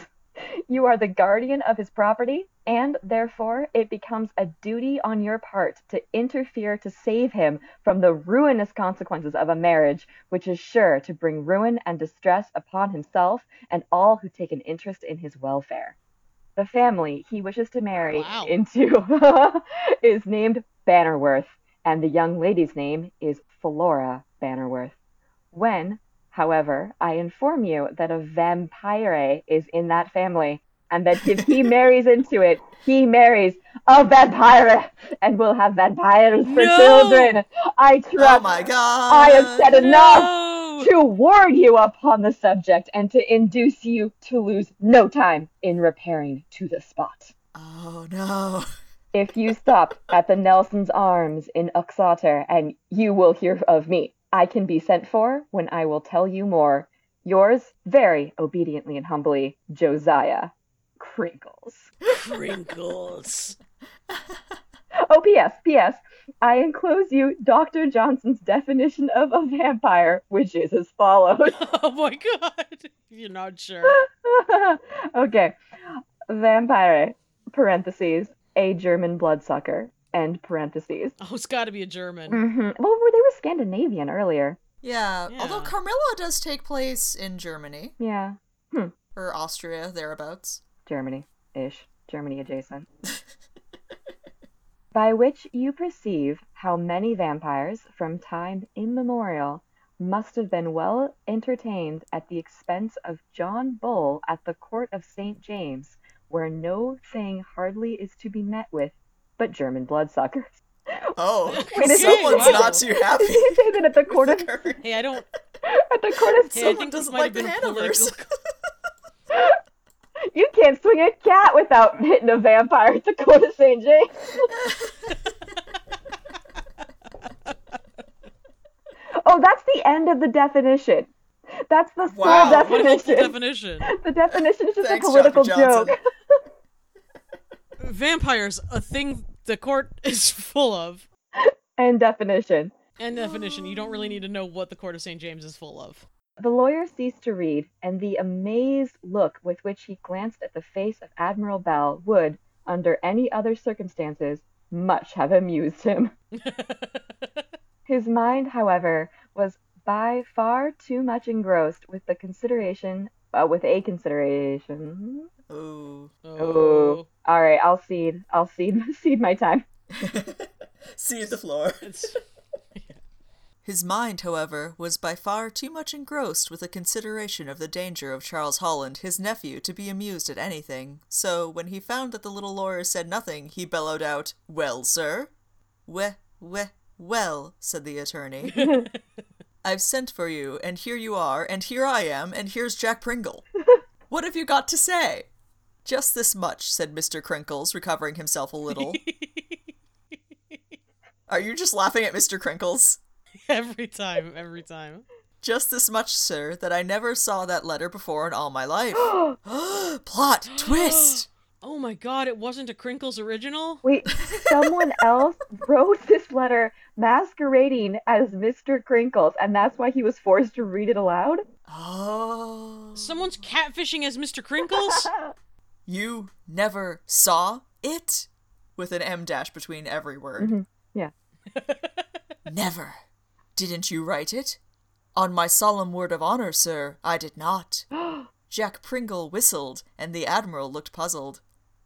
You are the guardian of his property, and therefore it becomes a duty on your part to interfere to save him from the ruinous consequences of a marriage which is sure to bring ruin and distress upon himself and all who take an interest in his welfare. The family he wishes to marry Wow. into is named Bannerworth, and the young lady's name is Flora Bannerworth. When, however, I inform you that a vampire is in that family, and that if he marries into it, he marries a vampire and will have vampires for No! children. I oh trust. Oh my god! I have said enough to warn you upon the subject and to induce you to lose no time in repairing to the spot. Oh no. If you stop at the Nelson's Arms in Uxotter, and you will hear of me, I can be sent for when I will tell you more. Yours, very obediently and humbly, Josiah Crinkles. Crinkles. Oh, P.S. P.S. I enclose you Dr. Johnson's definition of a vampire, which is as follows. oh my god. You're not sure. okay. Vampire, parentheses, a German bloodsucker, end parentheses. Oh, it's got to be a German. hmm Well, they were Scandinavian earlier. Yeah, Yeah. although Carmilla does take place in Germany Yeah. or Austria, thereabouts. Germany ish. Germany adjacent. By which you perceive how many vampires from time immemorial must have been well entertained at the expense of John Bull at the court of St. James, where no thing hardly is to be met with but German bloodsuckers. Oh, Wait, is someone's not too happy. Did you say that at the court of Hey, I don't. at the court of Hey, I think this doesn't might like have been a political. You can't swing a cat without hitting a vampire at the court of St. James. oh, that's the end of the definition. That's the sole Wow, what What the definition. definition? the definition is just Thanks, a political joke. Vampires, a thing the court is full of. End definition. And definition, you don't really need to know what the court of St. James is full of. The lawyer ceased to read, and the amazed look with which he glanced at the face of Admiral Bell would, under any other circumstances, much have amused him. His mind, however, was by far too much engrossed with the consideration, uh, with a consideration. Ooh. Oh, all right. I'll cede. I'll cede. Cede my time. See the floor. His mind, however, was by far too much engrossed with the consideration of the danger of Charles Holland, his nephew, to be amused at anything. So, when he found that the little lawyer said nothing, he bellowed out, Well, sir? We, we, Well, said the attorney, I've sent for you, and here you are, and here I am, and here's Jack Pringle. What have you got to say? Just this much, said Mr. Crinkles, recovering himself a little. Are you just laughing at Mr. Crinkles? every time, every time. Just this much, sir, that I never saw that letter before in all my life. Plot twist! Oh my god, it wasn't a Crinkles original? Wait, someone else wrote this letter masquerading as Mr. Crinkles, and that's why he was forced to read it aloud? Oh. Someone's catfishing as Mr. Crinkles? You never saw it? With an M dash between every word. Mm-hmm. Yeah. Never. Didn't you write it? On my solemn word of honor, sir, I did not. Jack Pringle whistled, and the Admiral looked puzzled.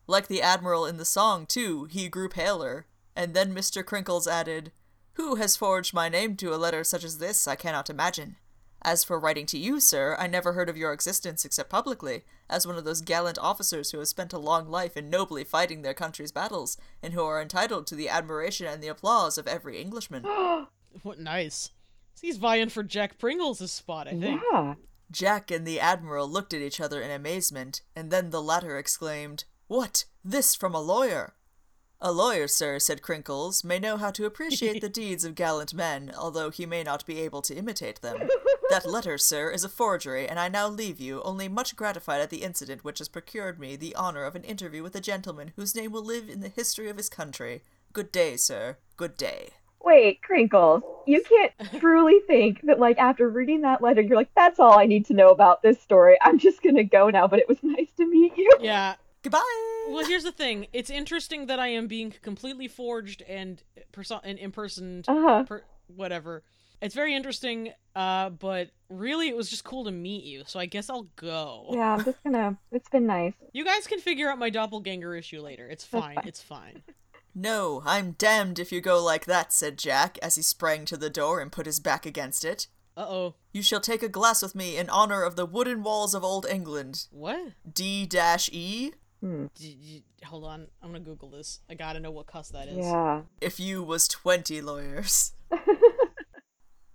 Like the Admiral in the song, too, he grew paler. And then Mr. Crinkles added, Who has forged my name to a letter such as this, I cannot imagine. As for writing to you, sir, I never heard of your existence except publicly, as one of those gallant officers who have spent a long life in nobly fighting their country's battles, and who are entitled to the admiration and the applause of every Englishman. what nice. He's vying for Jack Pringles' spot, I think. Yeah. Jack and the Admiral looked at each other in amazement, and then the latter exclaimed, What? This from a lawyer? A lawyer, sir, said Crinkles, may know how to appreciate the deeds of gallant men, although he may not be able to imitate them. That letter, sir, is a forgery, and I now leave you, only much gratified at the incident which has procured me the honor of an interview with a gentleman whose name will live in the history of his country. Good day, sir. Good day. Wait, Crinkles, you can't truly think that, like, after reading that letter, you're like, that's all I need to know about this story. I'm just gonna go now, but it was nice to meet you. Yeah. Goodbye. Well, here's the thing. It's interesting that I am being completely forged and perso- and impersoned, Uh huh. per- whatever. It's very interesting, uh, but really, it was just cool to meet you. So I guess I'll go. Yeah, I'm just gonna. It's been nice. You guys can figure out my doppelganger issue later. It's fine. fine. It's fine. No, I'm damned if you go like that, said Jack, as he sprang to the door and put his back against it. Uh oh. You shall take a glass with me in honor of the wooden walls of old England. What? D E. Hmm. D- d- hold on. I'm gonna Google this. I gotta know what cuss that is. Yeah. If you was twenty lawyers.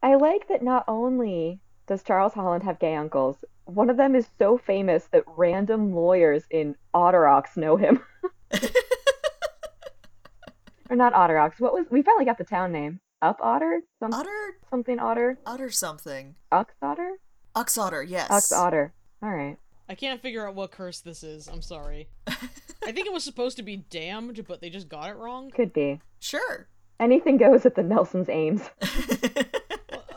I like that not only does Charles Holland have gay uncles, one of them is so famous that random lawyers in Otterox know him. or not Otterox. What was we finally got the town name? Up Otter? Some, Otter? something Otter? Otter something. Ux Otter? Ox Otter, yes. Ux Otter. Alright. I can't figure out what curse this is. I'm sorry. I think it was supposed to be damned, but they just got it wrong. Could be. Sure. Anything goes at the Nelson's Arms.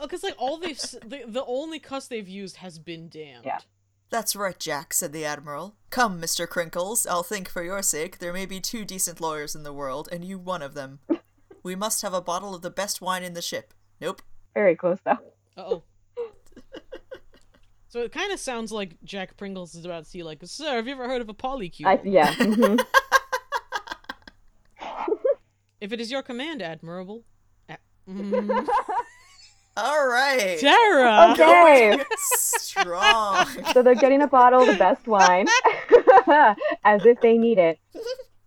Because like all they've, the, the only cuss they've used has been damned. Yeah. That's right, Jack, said the Admiral. Come, Mr. Crinkles, I'll think for your sake there may be two decent lawyers in the world, and you one of them. we must have a bottle of the best wine in the ship. Nope. Very close though. Uh oh. so it kind of sounds like Jack Pringles is about to see like, sir, have you ever heard of a polycule? I yeah. mhm. If it is your command, Admirable. A- mm, All right. Sarah. Okay. Strong. So they're getting a bottle of the best wine, as if they need it.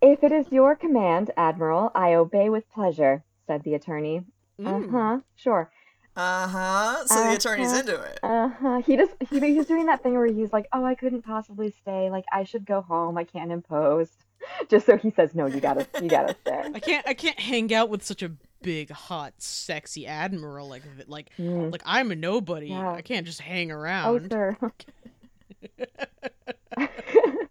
If it is your command, Admiral, I obey with pleasure, said the attorney. Uh Mm. huh, sure. Uh huh. So the attorney's Uh-huh. into it. Uh huh. He just he, he's doing that thing where he's like, oh, I couldn't possibly stay. Like I should go home. I can't impose. Just so he says, no, you gotta you gotta stay. I can't. I can't hang out with such a big, hot, sexy admiral like like Mm. like I'm a nobody. Yeah. I can't just hang around Oh, around. sir.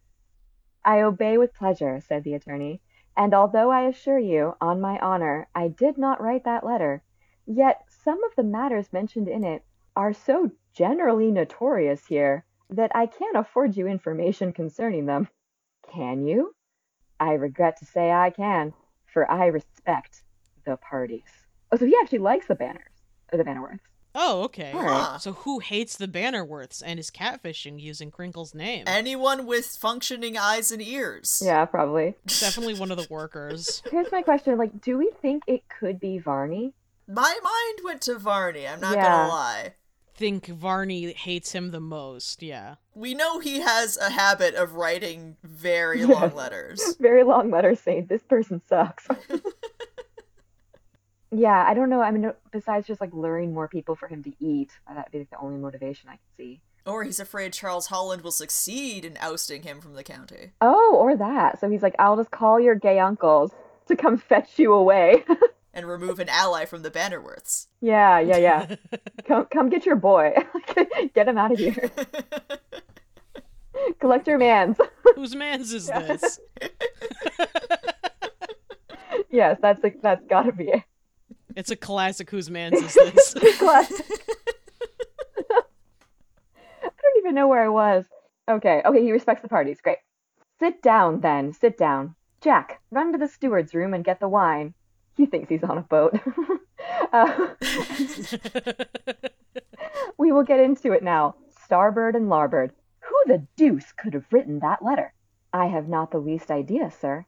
I obey with pleasure, said the attorney. And although I assure you, on my honor, I did not write that letter, yet some of the matters mentioned in it are so generally notorious here that I can't afford you information concerning them. Can you? I regret to say I can, for I respect the parties. Oh, so he actually likes the banners, or the Bannerworths. Oh, okay. All right. So who hates the Bannerworths and is catfishing using Crinkle's name? Anyone with functioning eyes and ears. Yeah, probably. Definitely one of the workers. Here's my question: Like, do we think it could be Varney? My mind went to Varney, I'm not Yeah. gonna lie. Think Varney hates him the most. Yeah. We know he has a habit of writing very long letters. Very long letters saying this person sucks. Yeah, I don't know. I mean, besides just like luring more people for him to eat, uh, that'd be like, the only motivation I can see. Or he's afraid Charles Holland will succeed in ousting him from the county. Oh, or that. So he's like, I'll just call your gay uncles to come fetch you away. and remove an ally from the Bannerworths. Yeah, yeah, yeah. come, come get your boy. get him out of here. Collect your mans. Whose mans is this? yes, that's a, that's gotta be it. It's a classic. Whose mans is this? classic. I don't even know where I was. Okay, okay. He respects the parties. Great. Sit down, then. Sit down. Jack, run to the steward's room and get the wine. He thinks he's on a boat. uh, we will get into it now. Starboard and larboard. Who the deuce could have written that letter? I have not the least idea, sir.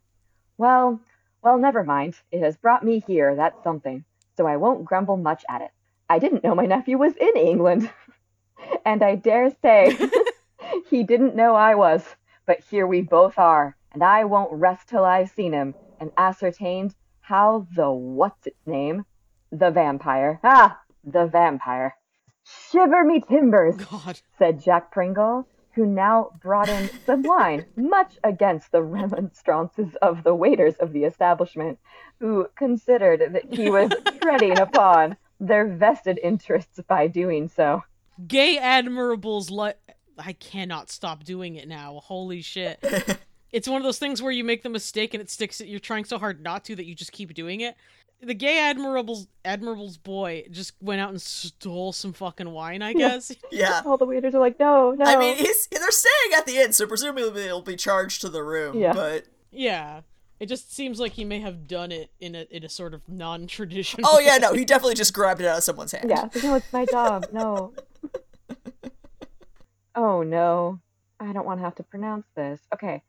Well, well, never mind. It has brought me here, that's something, so I won't grumble much at it. I didn't know my nephew was in England. and I dare say he didn't know I was. But here we both are, and I won't rest till I've seen him and ascertained how the what's its name? The vampire. Ah, the vampire. Shiver me timbers, God. said Jack Pringle, who now brought in some wine, much against the remonstrances of the waiters of the establishment, who considered that he was treading upon their vested interests by doing so. Gay admirables like I cannot stop doing it now. Holy shit. it's one of those things where you make the mistake and it sticks you're trying so hard not to that you just keep doing it. The gay admirable's admirable's boy just went out and stole some fucking wine, I guess. Yeah. All the waiters are like, no, no. I mean, he's they're staying at the inn, so presumably he'll be charged to the room. Yeah. But yeah. It just seems like he may have done it in a in a sort of non-traditional. oh yeah, no, he definitely just grabbed it out of someone's hand. yeah, no, it's my job. No. oh no, I don't want to have to pronounce this. Okay,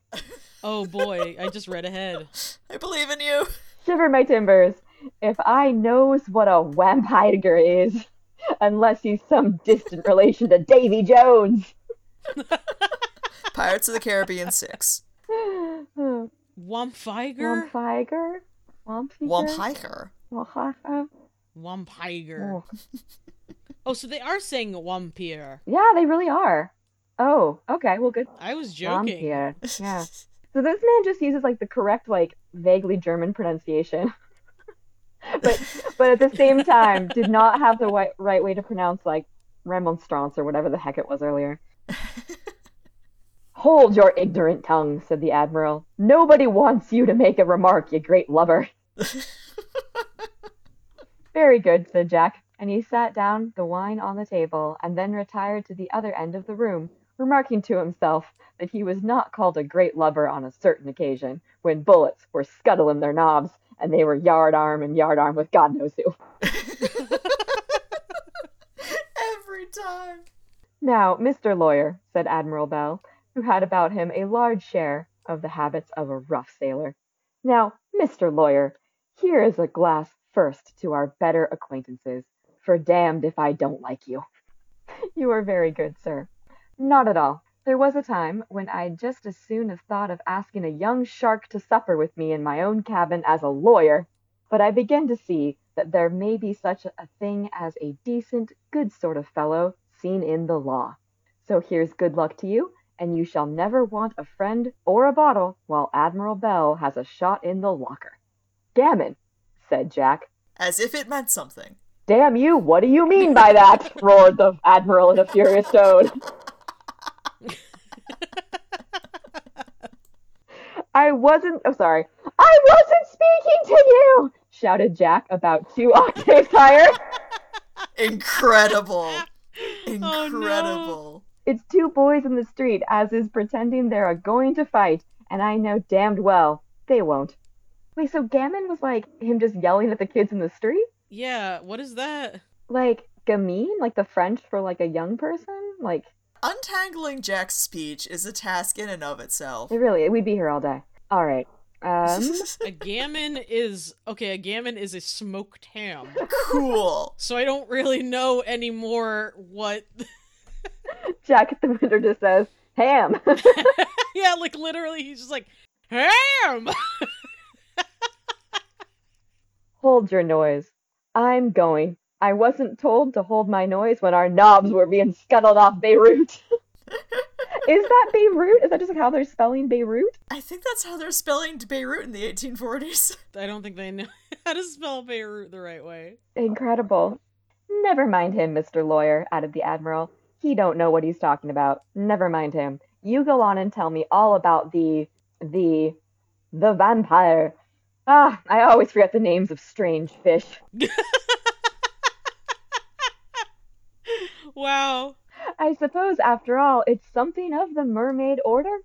Oh boy, I just read ahead. I believe in you. shiver my timbers. If I knows what a vampire is, unless he's some distant relation to Davy Jones. Pirates of the Caribbean six. Wampfiger? Wamphiger? Wamphiger? Wamphiker. Wamphiger? Wamphiger. Oh. Oh, so they are saying Wampir. Yeah, they really are. Oh, okay, well, good. I was joking. Vampire. Yeah. So this man just uses like the correct, like vaguely German pronunciation, but but at the same time did not have the right, right way to pronounce like remonstrance or whatever the heck it was earlier. Hold your ignorant tongue, said the admiral. Nobody wants you to make a remark, you great lubber. Very good, said Jack, and he sat down, the wine on the table, and then retired to the other end of the room, remarking to himself that he was not called a great lubber on a certain occasion, when bullets were scuttling their knobs, and they were yard arm and yard arm with God knows who. Every time. Now, Mr. Lawyer, said Admiral Bell, who had about him a large share of the habits of a rough sailor. Now, Mr. Lawyer, here is a glass first to our better acquaintances, for damned if I don't like you. you are very good, sir. Not at all. There was a time when I'd just as soon have thought of asking a young shark to supper with me in my own cabin as a lawyer, but I begin to see that there may be such a thing as a decent, good sort of fellow seen in the law. So here's good luck to you, and you shall never want a friend or a bottle while Admiral Bell has a shot in the locker. Gammon, said Jack. As if it meant something. Damn you, what do you mean by that? roared the Admiral in a furious tone. I wasn't, oh, sorry. I wasn't speaking to you, shouted Jack about two octaves higher. Incredible. Oh, no. Incredible. It's two boys in the street, as is pretending they're a going to fight, and I know damned well they won't. Wait, so Gammon was like him just yelling at the kids in the street? Yeah, what is that? Like gamine, like the French for like a young person? Like Untangling Jack's speech is a task in and of itself. it really we'd be here all day. All right. Um A gammon is okay, a gammon is a smoked ham. cool. So I don't really know anymore what Jack at the window just says, Ham. Yeah, like literally he's just like ham. Hold your noise. I'm going. I wasn't told to hold my noise when our knobs were being scuttled off Beirut. Is that Beirut? Is that just like how they're spelling Beirut? I think that's how they're spelling Beirut in the 1840s. I don't think they know how to spell Beirut the right way. Incredible. Never mind him, Mr. Lawyer, added the Admiral. He don't know what he's talking about. Never mind him. You go on and tell me all about the the the vampire. Ah, I always forget the names of strange fish. Wow. I suppose, after all, it's something of the mermaid order?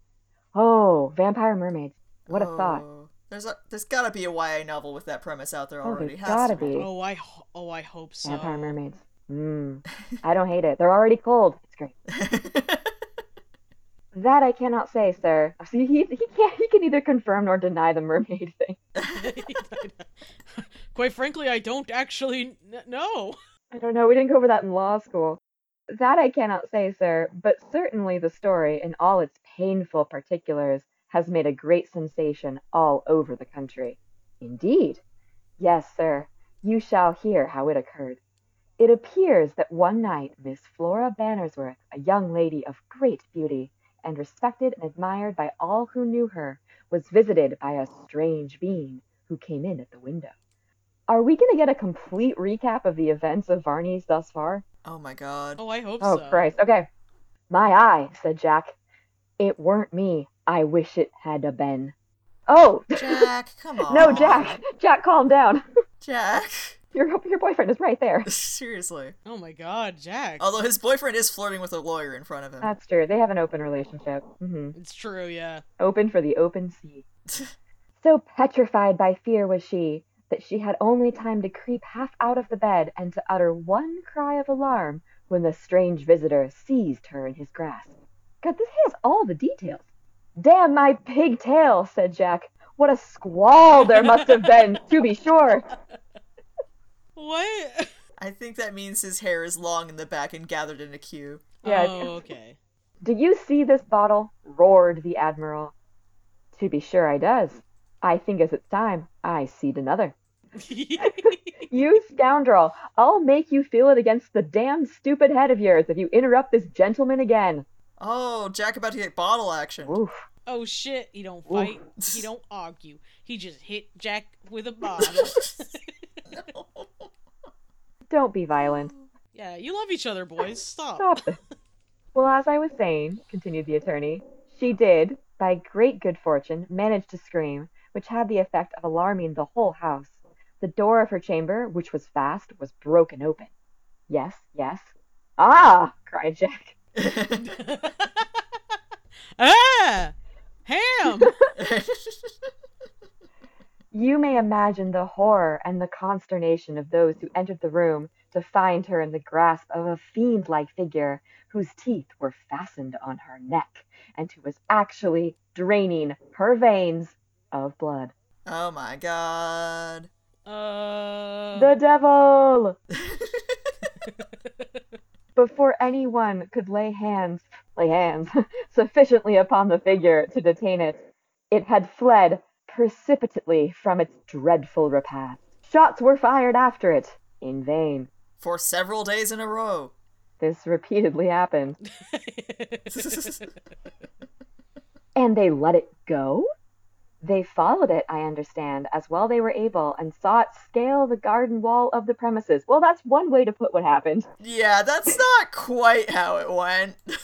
Oh, vampire mermaids. What a oh, thought. Oh, There's a there's gotta be a YA novel with that premise out there oh, already. Oh, already. there's Has gotta to be. Oh, I ho- oh I hope so. Vampire mermaids. Mmm. I don't hate it. They're already cold. It's great. That I cannot say, sir. See, he, he can't. He can neither confirm nor deny the mermaid thing. Quite frankly, I don't actually n- know. I don't know. We didn't go over that in law school. That I cannot say, sir. But certainly the story, in all its painful particulars, has made a great sensation all over the country. Indeed. Yes, sir. You shall hear how it occurred. It appears that one night Miss Flora Bannersworth, a young lady of great beauty, and respected and admired by all who knew her, was visited by a strange being who came in at the window. Are we going to get a complete recap of the events of Varney's thus far? Oh my god. Oh, I hope Oh, so. Christ. Okay. My eye, said Jack. It weren't me. I wish it had a been. Oh! Jack, come on. no, Jack! Jack, calm down. Jack. Your, your boyfriend is right there. Seriously. Oh my God, Jack. Although his boyfriend is flirting with a lawyer in front of him. That's true. They have an open relationship. Mm-hmm. It's true, yeah. Open for the open sea. So petrified by fear was she that she had only time to creep half out of the bed and to utter one cry of alarm when the strange visitor seized her in his grasp. God, this has all the details. Damn my pigtail, said Jack. What a squall there must have been, to be sure. What? I think that means his hair is long in the back and gathered in a queue. Yeah. Oh, okay. Do you see this bottle? roared the Admiral. To be sure I does. I think as it's time, I seed another. You scoundrel! I'll make you feel it against the damn stupid head of yours if you interrupt this gentleman again. Oh, Jack about to get bottle action. Oof. oh shit, he don't fight. He don't argue. He just hit Jack with a bottle. Don't be violent. yeah, you love each other, boys. Stop. Stop this. Well, as I was saying, continued the attorney, she did, by great good fortune, manage to scream, which had the effect of alarming the whole house. The door of her chamber, which was fast, was broken open. Yes, yes. Ah! cried Jack. ah! Ham! You may imagine the horror and the consternation of those who entered the room to find her in the grasp of a fiend like figure whose teeth were fastened on her neck and who was actually draining her veins of blood. oh my god. Uh. The devil! Before anyone could lay hands, lay hands sufficiently upon the figure to detain it, it had fled precipitately from its dreadful repast. Shots were fired after it, in vain. For several days in a row. This repeatedly happened. And they let it go? They followed it, I understand, as well they were able, and saw it scale the garden wall of the premises. Well, that's one way to put what happened. Yeah, that's not quite how it went.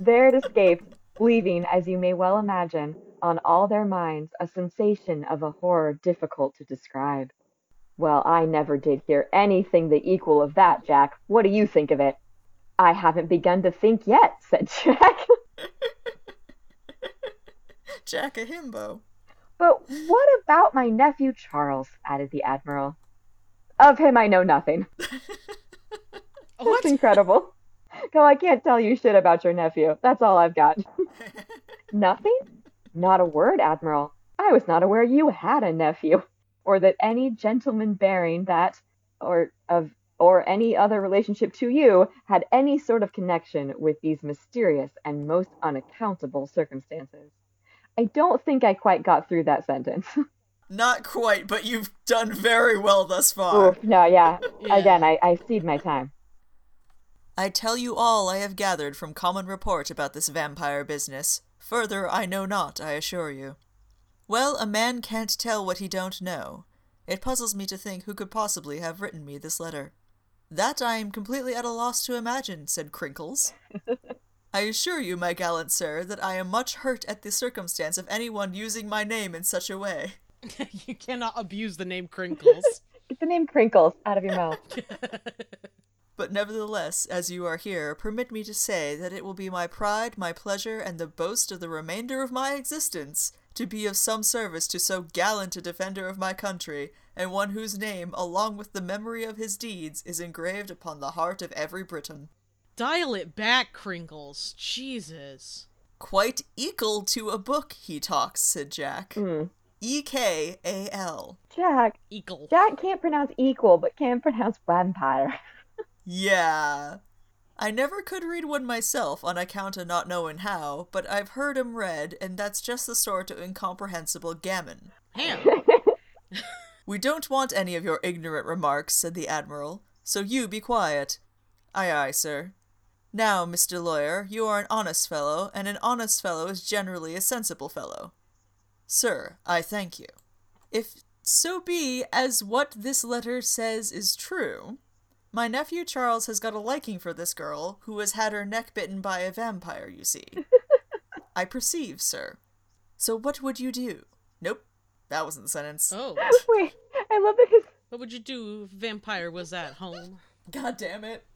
There it escaped, leaving, as you may well imagine, on all their minds a sensation of a horror difficult to describe. Well, I never did hear anything the equal of that, Jack. What do you think of it? I haven't begun to think yet, said Jack. Jack a himbo. But what about my nephew Charles? added the Admiral. Of him I know nothing. That's incredible. No, I can't tell you shit about your nephew. That's all I've got. Nothing? Not a word, Admiral. I was not aware you had a nephew, or that any gentleman bearing that, or of, or any other relationship to you, had any sort of connection with these mysterious and most unaccountable circumstances. I don't think I quite got through that sentence. Not quite, but you've done very well thus far. No, yeah. Yeah. Again, I, I cede my time. I tell you all I have gathered from common report about this vampire business. Further I know not, I assure you. Well, a man can't tell what he don't know. It puzzles me to think who could possibly have written me this letter. That I am completely at a loss to imagine, said Crinkles. I assure you, my gallant sir, that I am much hurt at the circumstance of anyone using my name in such a way. you cannot abuse the name Crinkles. Get the name Crinkles out of your mouth. But nevertheless, as you are here, permit me to say that it will be my pride, my pleasure, and the boast of the remainder of my existence to be of some service to so gallant a defender of my country, and one whose name, along with the memory of his deeds, is engraved upon the heart of every Briton. Dial it back, Crinkles. Jesus. Quite equal to a book, he talks, said Jack. Hmm. E K A L. Jack. Eagle. Jack can't pronounce equal, but can pronounce vampire. Yeah. I never could read one myself on account of not knowing how, but I've heard 'em read, and that's just the sort of incomprehensible gammon. Ham. We don't want any of your ignorant remarks, said the Admiral, so you be quiet. Aye, aye, sir. Now, Mr. Lawyer, you are an honest fellow, and an honest fellow is generally a sensible fellow. Sir, I thank you. If so be as what this letter says is true, my nephew Charles has got a liking for this girl, who has had her neck bitten by a vampire, you see. I perceive, sir. So what would you do? Nope, that wasn't the sentence. Oh. Wait, I love that his What would you do if vampire was at home? God damn it.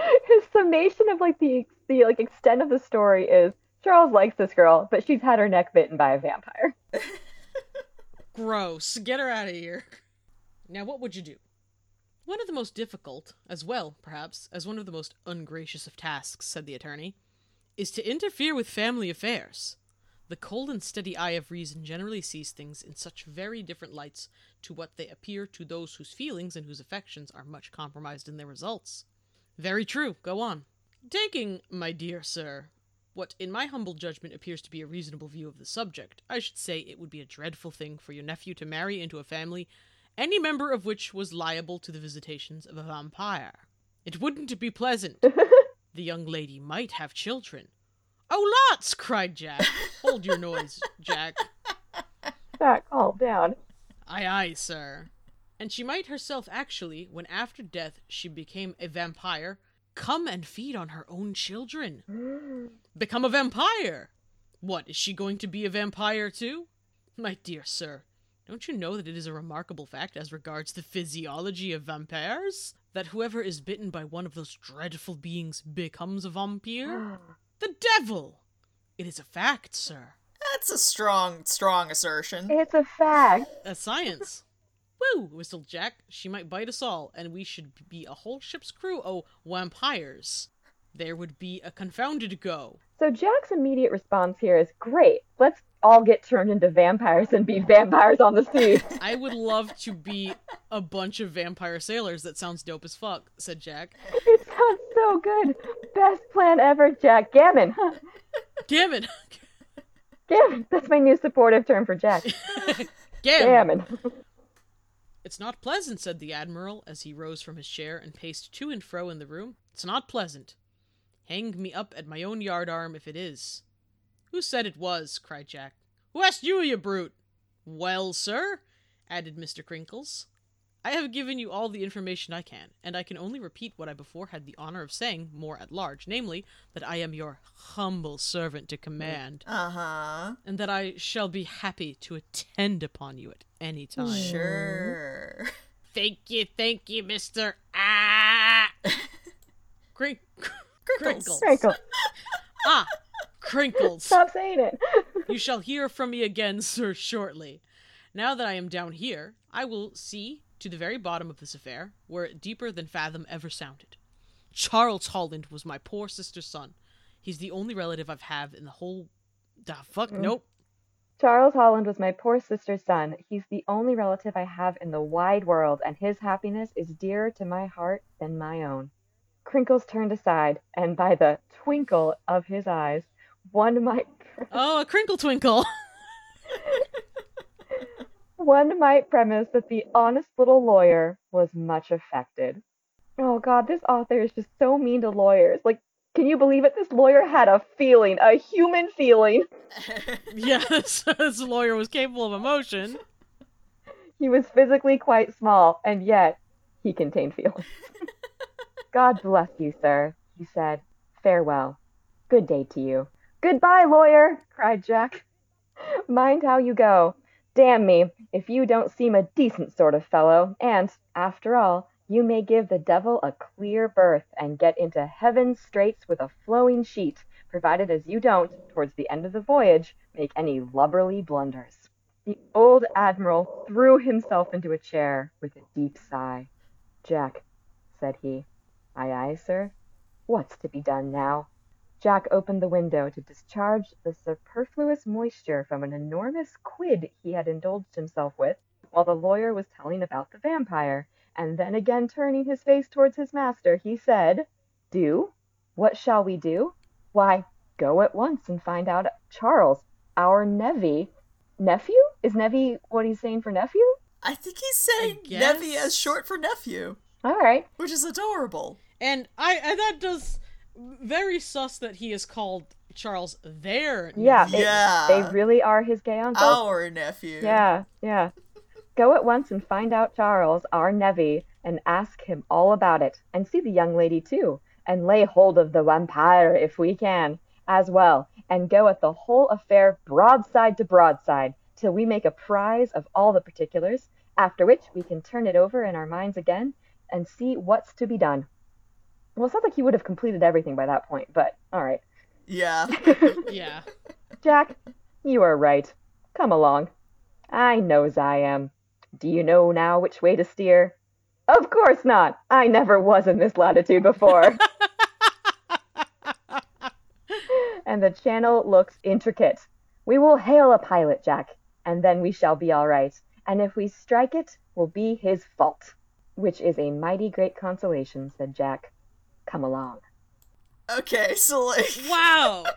his summation of like the the like extent of the story is Charles likes this girl, but she's had her neck bitten by a vampire. Gross. Get her out of here. Now, what would you do? One of the most difficult, as well, perhaps, as one of the most ungracious of tasks, said the attorney, is to interfere with family affairs. The cold and steady eye of reason generally sees things in such very different lights to what they appear to those whose feelings and whose affections are much compromised in their results. Very true. Go on. Taking, my dear sir, what in my humble judgment appears to be a reasonable view of the subject, I should say it would be a dreadful thing for your nephew to marry into a family any member of which was liable to the visitations of a vampire. It wouldn't be pleasant. the young lady might have children. Oh, lots! cried Jack. Hold your noise, Jack. Jack, calm down. Aye, aye, sir. And she might herself actually, when after death she became a vampire, come and feed on her own children. Become a vampire! What, is she going to be a vampire too? My dear sir, don't you know that it is a remarkable fact as regards the physiology of vampires? That whoever is bitten by one of those dreadful beings becomes a vampire? the devil! It is a fact, sir. That's a strong, strong assertion. It's a fact. A science. Woo! whistled Jack. She might bite us all, and we should be a whole ship's crew o' vampires. There would be a confounded go. So Jack's immediate response here is great. Let's all get turned into vampires and be vampires on the sea. I would love to be a bunch of vampire sailors. That sounds dope as fuck, said Jack. it sounds so good. Best plan ever, Jack. Gammon. Gammon! Gammon. That's my new supportive term for Jack. Gammon! Gammon. It's not pleasant, said the Admiral as he rose from his chair and paced to and fro in the room. It's not pleasant. Hang me up at my own yardarm if it is. Who said it was? cried Jack. Who asked you, you brute? Well, sir, added Mr. Crinkles, I have given you all the information I can, and I can only repeat what I before had the honor of saying more at large, namely, that I am your humble servant to command, Uh huh. and that I shall be happy to attend upon you at any time. Sure. Thank you, thank you, Mister. Ah, Crink- crinkles. Crinkle. Ah, crinkles. Stop saying it. You shall hear from me again, sir, shortly. Now that I am down here, I will see to the very bottom of this affair, were it deeper than fathom ever sounded. Charles Holland was my poor sister's son. He's the only relative I've have in the whole. Da fuck, nope. Charles Holland was my poor sister's son. He's the only relative I have in the wide world, and his happiness is dearer to my heart than my own. Crinkles turned aside, and by the twinkle of his eyes, one might Oh, a crinkle twinkle. one might premise that the honest little lawyer was much affected. Oh god, this author is just so mean to lawyers. Like, can you believe it? This lawyer had a feeling, a human feeling. yes, this, this lawyer was capable of emotion. He was physically quite small, and yet he contained feelings. God bless you, sir, he said. Farewell. Good day to you. Goodbye, lawyer, cried Jack. Mind how you go. Damn me, if you don't seem a decent sort of fellow, and, after all, you may give the devil a clear berth and get into heaven's straits with a flowing sheet, provided as you don't, towards the end of the voyage, make any lubberly blunders. The old admiral threw himself into a chair with a deep sigh. Jack, said he. Aye, aye, sir. What's to be done now? Jack opened the window to discharge the superfluous moisture from an enormous quid he had indulged himself with, while the lawyer was telling about the vampire, and then again turning his face towards his master, he said, Do? What shall we do? Why, go at once and find out Charles, our nevy. Nephew? Is nevy what he's saying for nephew? I think he's saying guess. Nevi as short for nephew, All right. which is adorable. And I, and that does very sus that he is called Charles their Yeah, nephew. they, Yeah. they really are his gay uncle. Our nephew. Yeah, yeah. Go at once and find out Charles, our nevy, and ask him all about it, and see the young lady too, and lay hold of the vampire if we can, as well, and go at the whole affair broadside to broadside, till we make a prize of all the particulars, after which we can turn it over in our minds again, and see what's to be done. Well, it sounds like he would have completed everything by that point, but all right. Yeah. Yeah. Jack, you are right. Come along. I knows I am. Do you know now which way to steer? Of course not. I never was in this latitude before. and the channel looks intricate. We will hail a pilot, Jack, and then we shall be all right. And if we strike it, will be his fault. Which is a mighty great consolation, said Jack. Come along. Okay, so like Wow.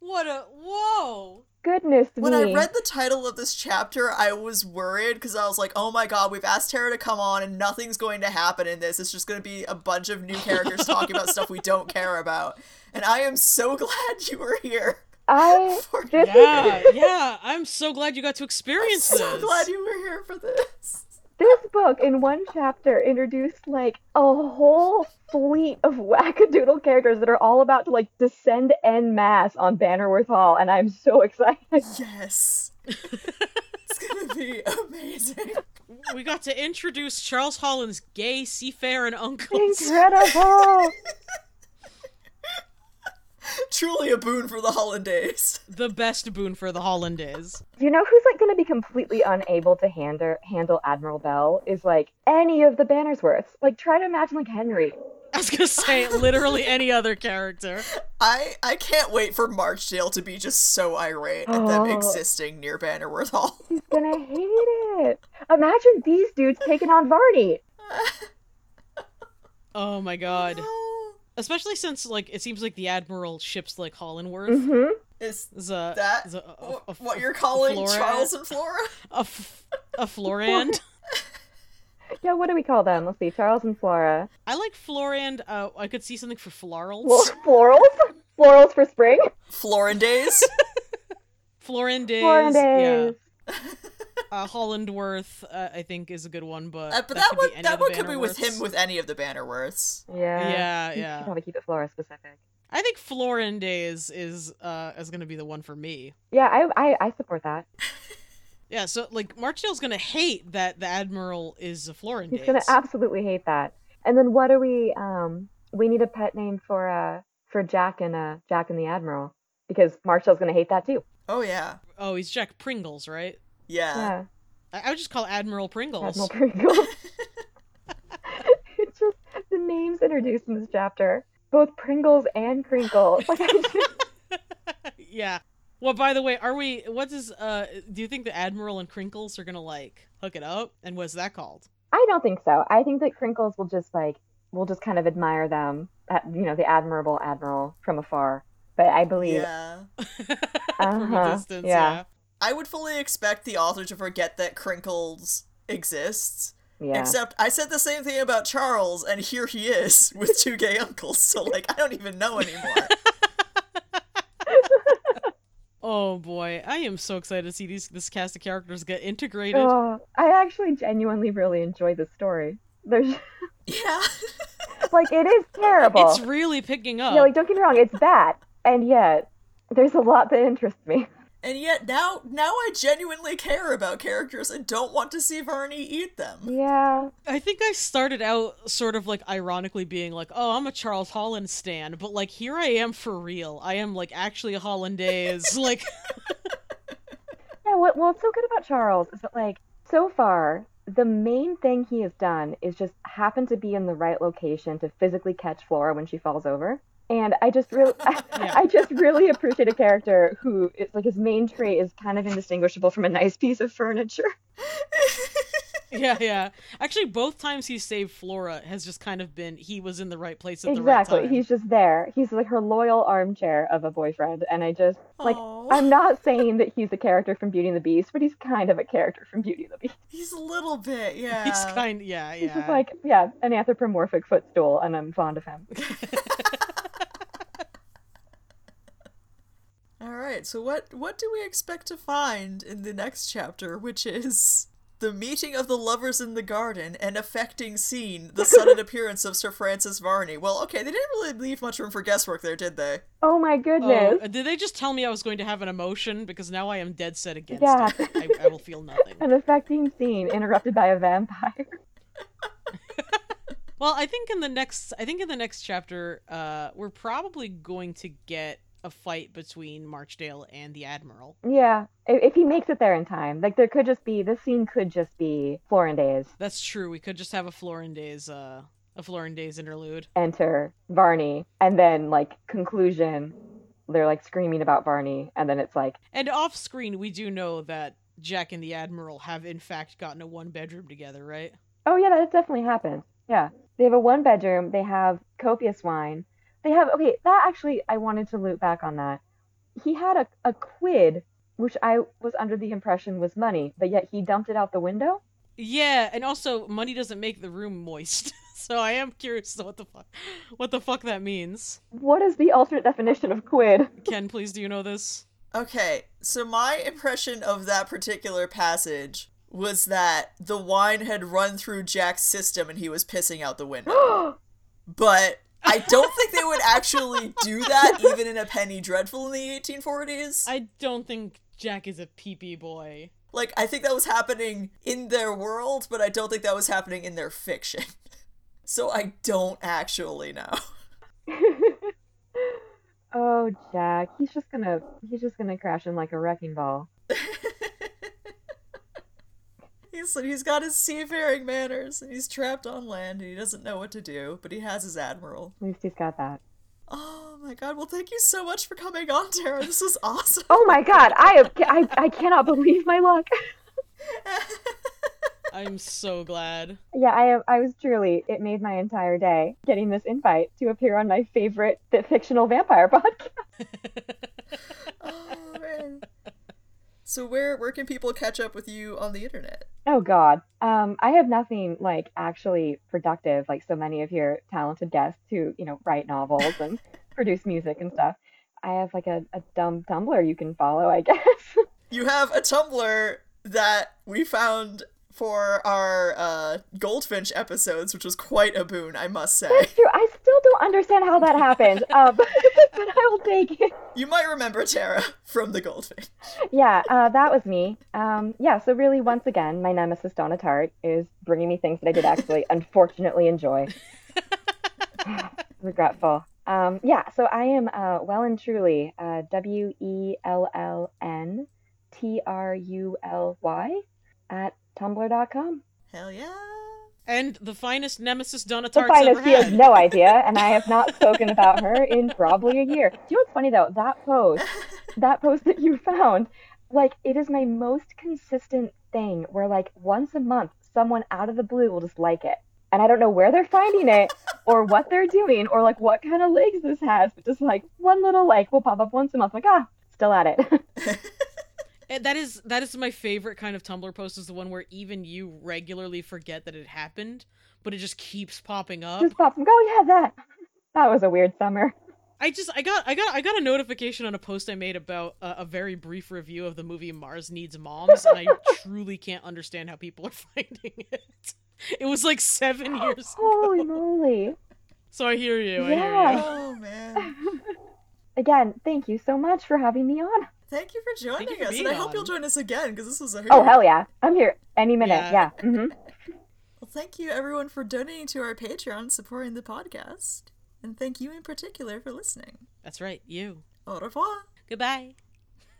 What a whoa. Goodness when me. I read the title of this chapter, I was worried because I was like, "Oh my god, we've asked Tarra to come on, and nothing's going to happen in this. It's just going to be a bunch of new characters talking about stuff we don't care about." And I am so glad you were here. i for- yeah yeah i'm so glad you got to experience so this. So glad you were here for this. This book in one chapter introduced like a whole fleet of wackadoodle characters that are all about to like descend en masse on Bannerworth Hall, and I'm so excited. Yes. it's gonna be amazing. we got to introduce Charles Holland's gay seafaring uncles. Incredible! Truly a boon for the hollandaise. the best boon for the Hollandaise. Do you know who's like going to be completely unable to handle handle Admiral Bell? Is like any of the Bannersworths. Like try to imagine like Henry. I was gonna say literally any other character. I I can't wait for Marchdale to be just so irate at them Oh. existing near Bannerworth Hall. He's gonna hate it. Imagine these dudes taking on Varney. Oh my god. Oh, Especially since like it seems like the Admiral ships like Hollandworth. hmm is Is a, that is a, a, wh- a- what you're calling Flora- Charles and Flora? a, f- a Florand. Yeah, what do we call them? Let's see, Charles and Flora. I like Florand. Uh, I could see something for Florals. Flo- florals? Florals for spring? Florandaise? Florandaise. Florandaise. Yeah. Uh, Hollandworth, uh, I think, is a good one, but Uh, but that, that, could one be that one could be with him with any of the Bannerworths. Yeah. Yeah, You should yeah. probably keep it Flora specific. I think Florandaise is uh is gonna be the one for me. Yeah, I, I, I support that. Yeah, so like Marchdale's gonna hate that the Admiral is a Florandaise. He's gonna absolutely hate that. And then what are we? Um, we need a pet name for uh for Jack and uh Jack and the Admiral because Marshall's gonna hate that too. Oh yeah. oh, he's Jack Pringles, right? Yeah. Yeah, I, I would just call Admiral Pringles. Admiral Pringles. it's just the names introduced in this chapter, both Pringles and Crinkle. Like just, yeah. Well, by the way, are we? What is? Uh, do you think the Admiral and Crinkles are gonna like hook it up? And what's that called? I don't think so. I think that Crinkles will just like will just kind of admire them, at, you know, the admirable admiral from afar. But I believe Yeah. From a Uh-huh, distance, yeah. yeah. I would fully expect the author to forget that Crinkles exists. Yeah. Except I said the same thing about Charles, and here he is with two gay uncles. So like I don't even know anymore. Oh boy, I am so excited to see these this cast of characters get integrated. Oh, I actually genuinely really enjoy the story. There's yeah. like it is terrible. It's really picking up. Yeah, like don't get me wrong, it's bad, and yet there's a lot that interests me. And yet now now I genuinely care about characters and don't want to see Varney eat them. Yeah, I think I started out sort of like ironically being like, "Oh, I'm a Charles Holland stan," but like here I am for real. I am like actually a Hollandaise. like, yeah. What what's so good about Charles is that like so far the main thing he has done is just happen to be in the right location to physically catch Flora when she falls over. And I just really, I, Yeah. I just really appreciate a character who is like his main trait is kind of indistinguishable from a nice piece of furniture. yeah, yeah. Actually, both times he saved Flora has just kind of been he was in the right place at the exactly, right time. Exactly. He's just there. He's like her loyal armchair of a boyfriend, and I just like. Aw. I'm not saying that he's a character from Beauty and the Beast, but he's kind of a character from Beauty and the Beast. He's a little bit, yeah. He's kind, yeah, He's yeah. just like, yeah, an anthropomorphic footstool, and I'm fond of him. All right. So what what do we expect to find in the next chapter, which is the meeting of the lovers in the garden an affecting scene, the sudden appearance of Sir Francis Varney. Well, okay, they didn't really leave much room for guesswork there, did they? Oh my Oh, goodness. uh, did they just tell me I was going to have an emotion? Because now I am dead set against Yeah. it. I, I will feel nothing. An affecting scene interrupted by a vampire. Well, I think in the next, I think in the next chapter, uh, we're probably going to get a fight between Marchdale and the Admiral. Yeah, if, he makes it there in time, like there could just be this scene could just be Florandaise That's true. We could just have a Florandaise, uh, a Florandaise interlude. enter Varney, and then like conclusion, they're like screaming about Varney, and then it's like, And off screen, we do know that Jack and the Admiral have in fact gotten a one bedroom together, right? oh yeah, that definitely happened. Yeah, they have a one bedroom. They have copious wine. They have okay. That actually, I wanted to loop back on that. He had a a quid, which I was under the impression was money, but yet he dumped it out the window. Yeah, and also money doesn't make the room moist. so I am curious what the fuck, what the fuck that means. What is the alternate definition of quid? Ken, please, do you know this? Okay, so my impression of that particular passage was that the wine had run through Jack's system and he was pissing out the window. but I don't think they would actually do that even in a Penny Dreadful in the 1840s. I don't think Jack is a peepee boy. Like, I think that was happening in their world, but I don't think that was happening in their fiction. so I don't actually know. oh, Jack, he's just gonna he's just gonna crash in like a wrecking ball. He's, he's got his seafaring manners, and he's trapped on land, and he doesn't know what to do, but he has his admiral. At least he's got that. Oh my god, well, thank you so much for coming on, Tarra. This was awesome. Oh my God, I have, I I cannot believe my luck. I'm so glad. yeah, I am. I was truly. It made my entire day getting this invite to appear on my favorite fictional vampire podcast. So where where can people catch up with you on the internet? Oh God, um, I have nothing like actually productive like so many of your talented guests who you know write novels and produce music and stuff. I have like a, a dumb Tumblr you can follow, I guess. You have a Tumblr that we found for our uh, Goldfinch episodes, which was quite a boon, I must say. That's true. I still don't understand how that happened, um, but I will take it. You might remember Tarra from the Goldfinch. Yeah, uh, that was me. Um, yeah, so really, once again, my nemesis Donna Tartt is bringing me things that I did actually, unfortunately, enjoy. Regretful. Um, yeah, so I am uh, well and truly uh, W E L L N T R U L Y at tumblr.com. Hell yeah. And the finest nemesis Donna The Tart's ever finest, he has no idea, and I have not spoken about her in probably a year. Do you know what's funny though? That post, that post that you found, like it is my most consistent thing where like once a month someone out of the blue will just like it. And I don't know where they're finding it or what they're doing or like what kind of legs this has, but just like one little like will pop up once a month. Like, ah, still at it. Eh, That is that is my favorite kind of Tumblr post is the one where even you regularly forget that it happened, but it just keeps popping up. Just pops and go, yeah, that. That was a weird summer. I just I got I got I got a notification on a post I made about a, a very brief review of the movie Mars Needs Moms, and I truly can't understand how people are finding it. It was like seven years Holy ago. moly. So I hear you. I Yeah. hear you. Oh man. Again, thank you so much for having me on. Thank you for joining you for us, and being I hope you'll join us again because this was a Oh, hell yeah. I'm here any minute. Yeah. Yeah. hmm Well, thank you everyone for donating to our Patreon, supporting the podcast, and thank you in particular for listening. That's right. You. Au revoir. Goodbye.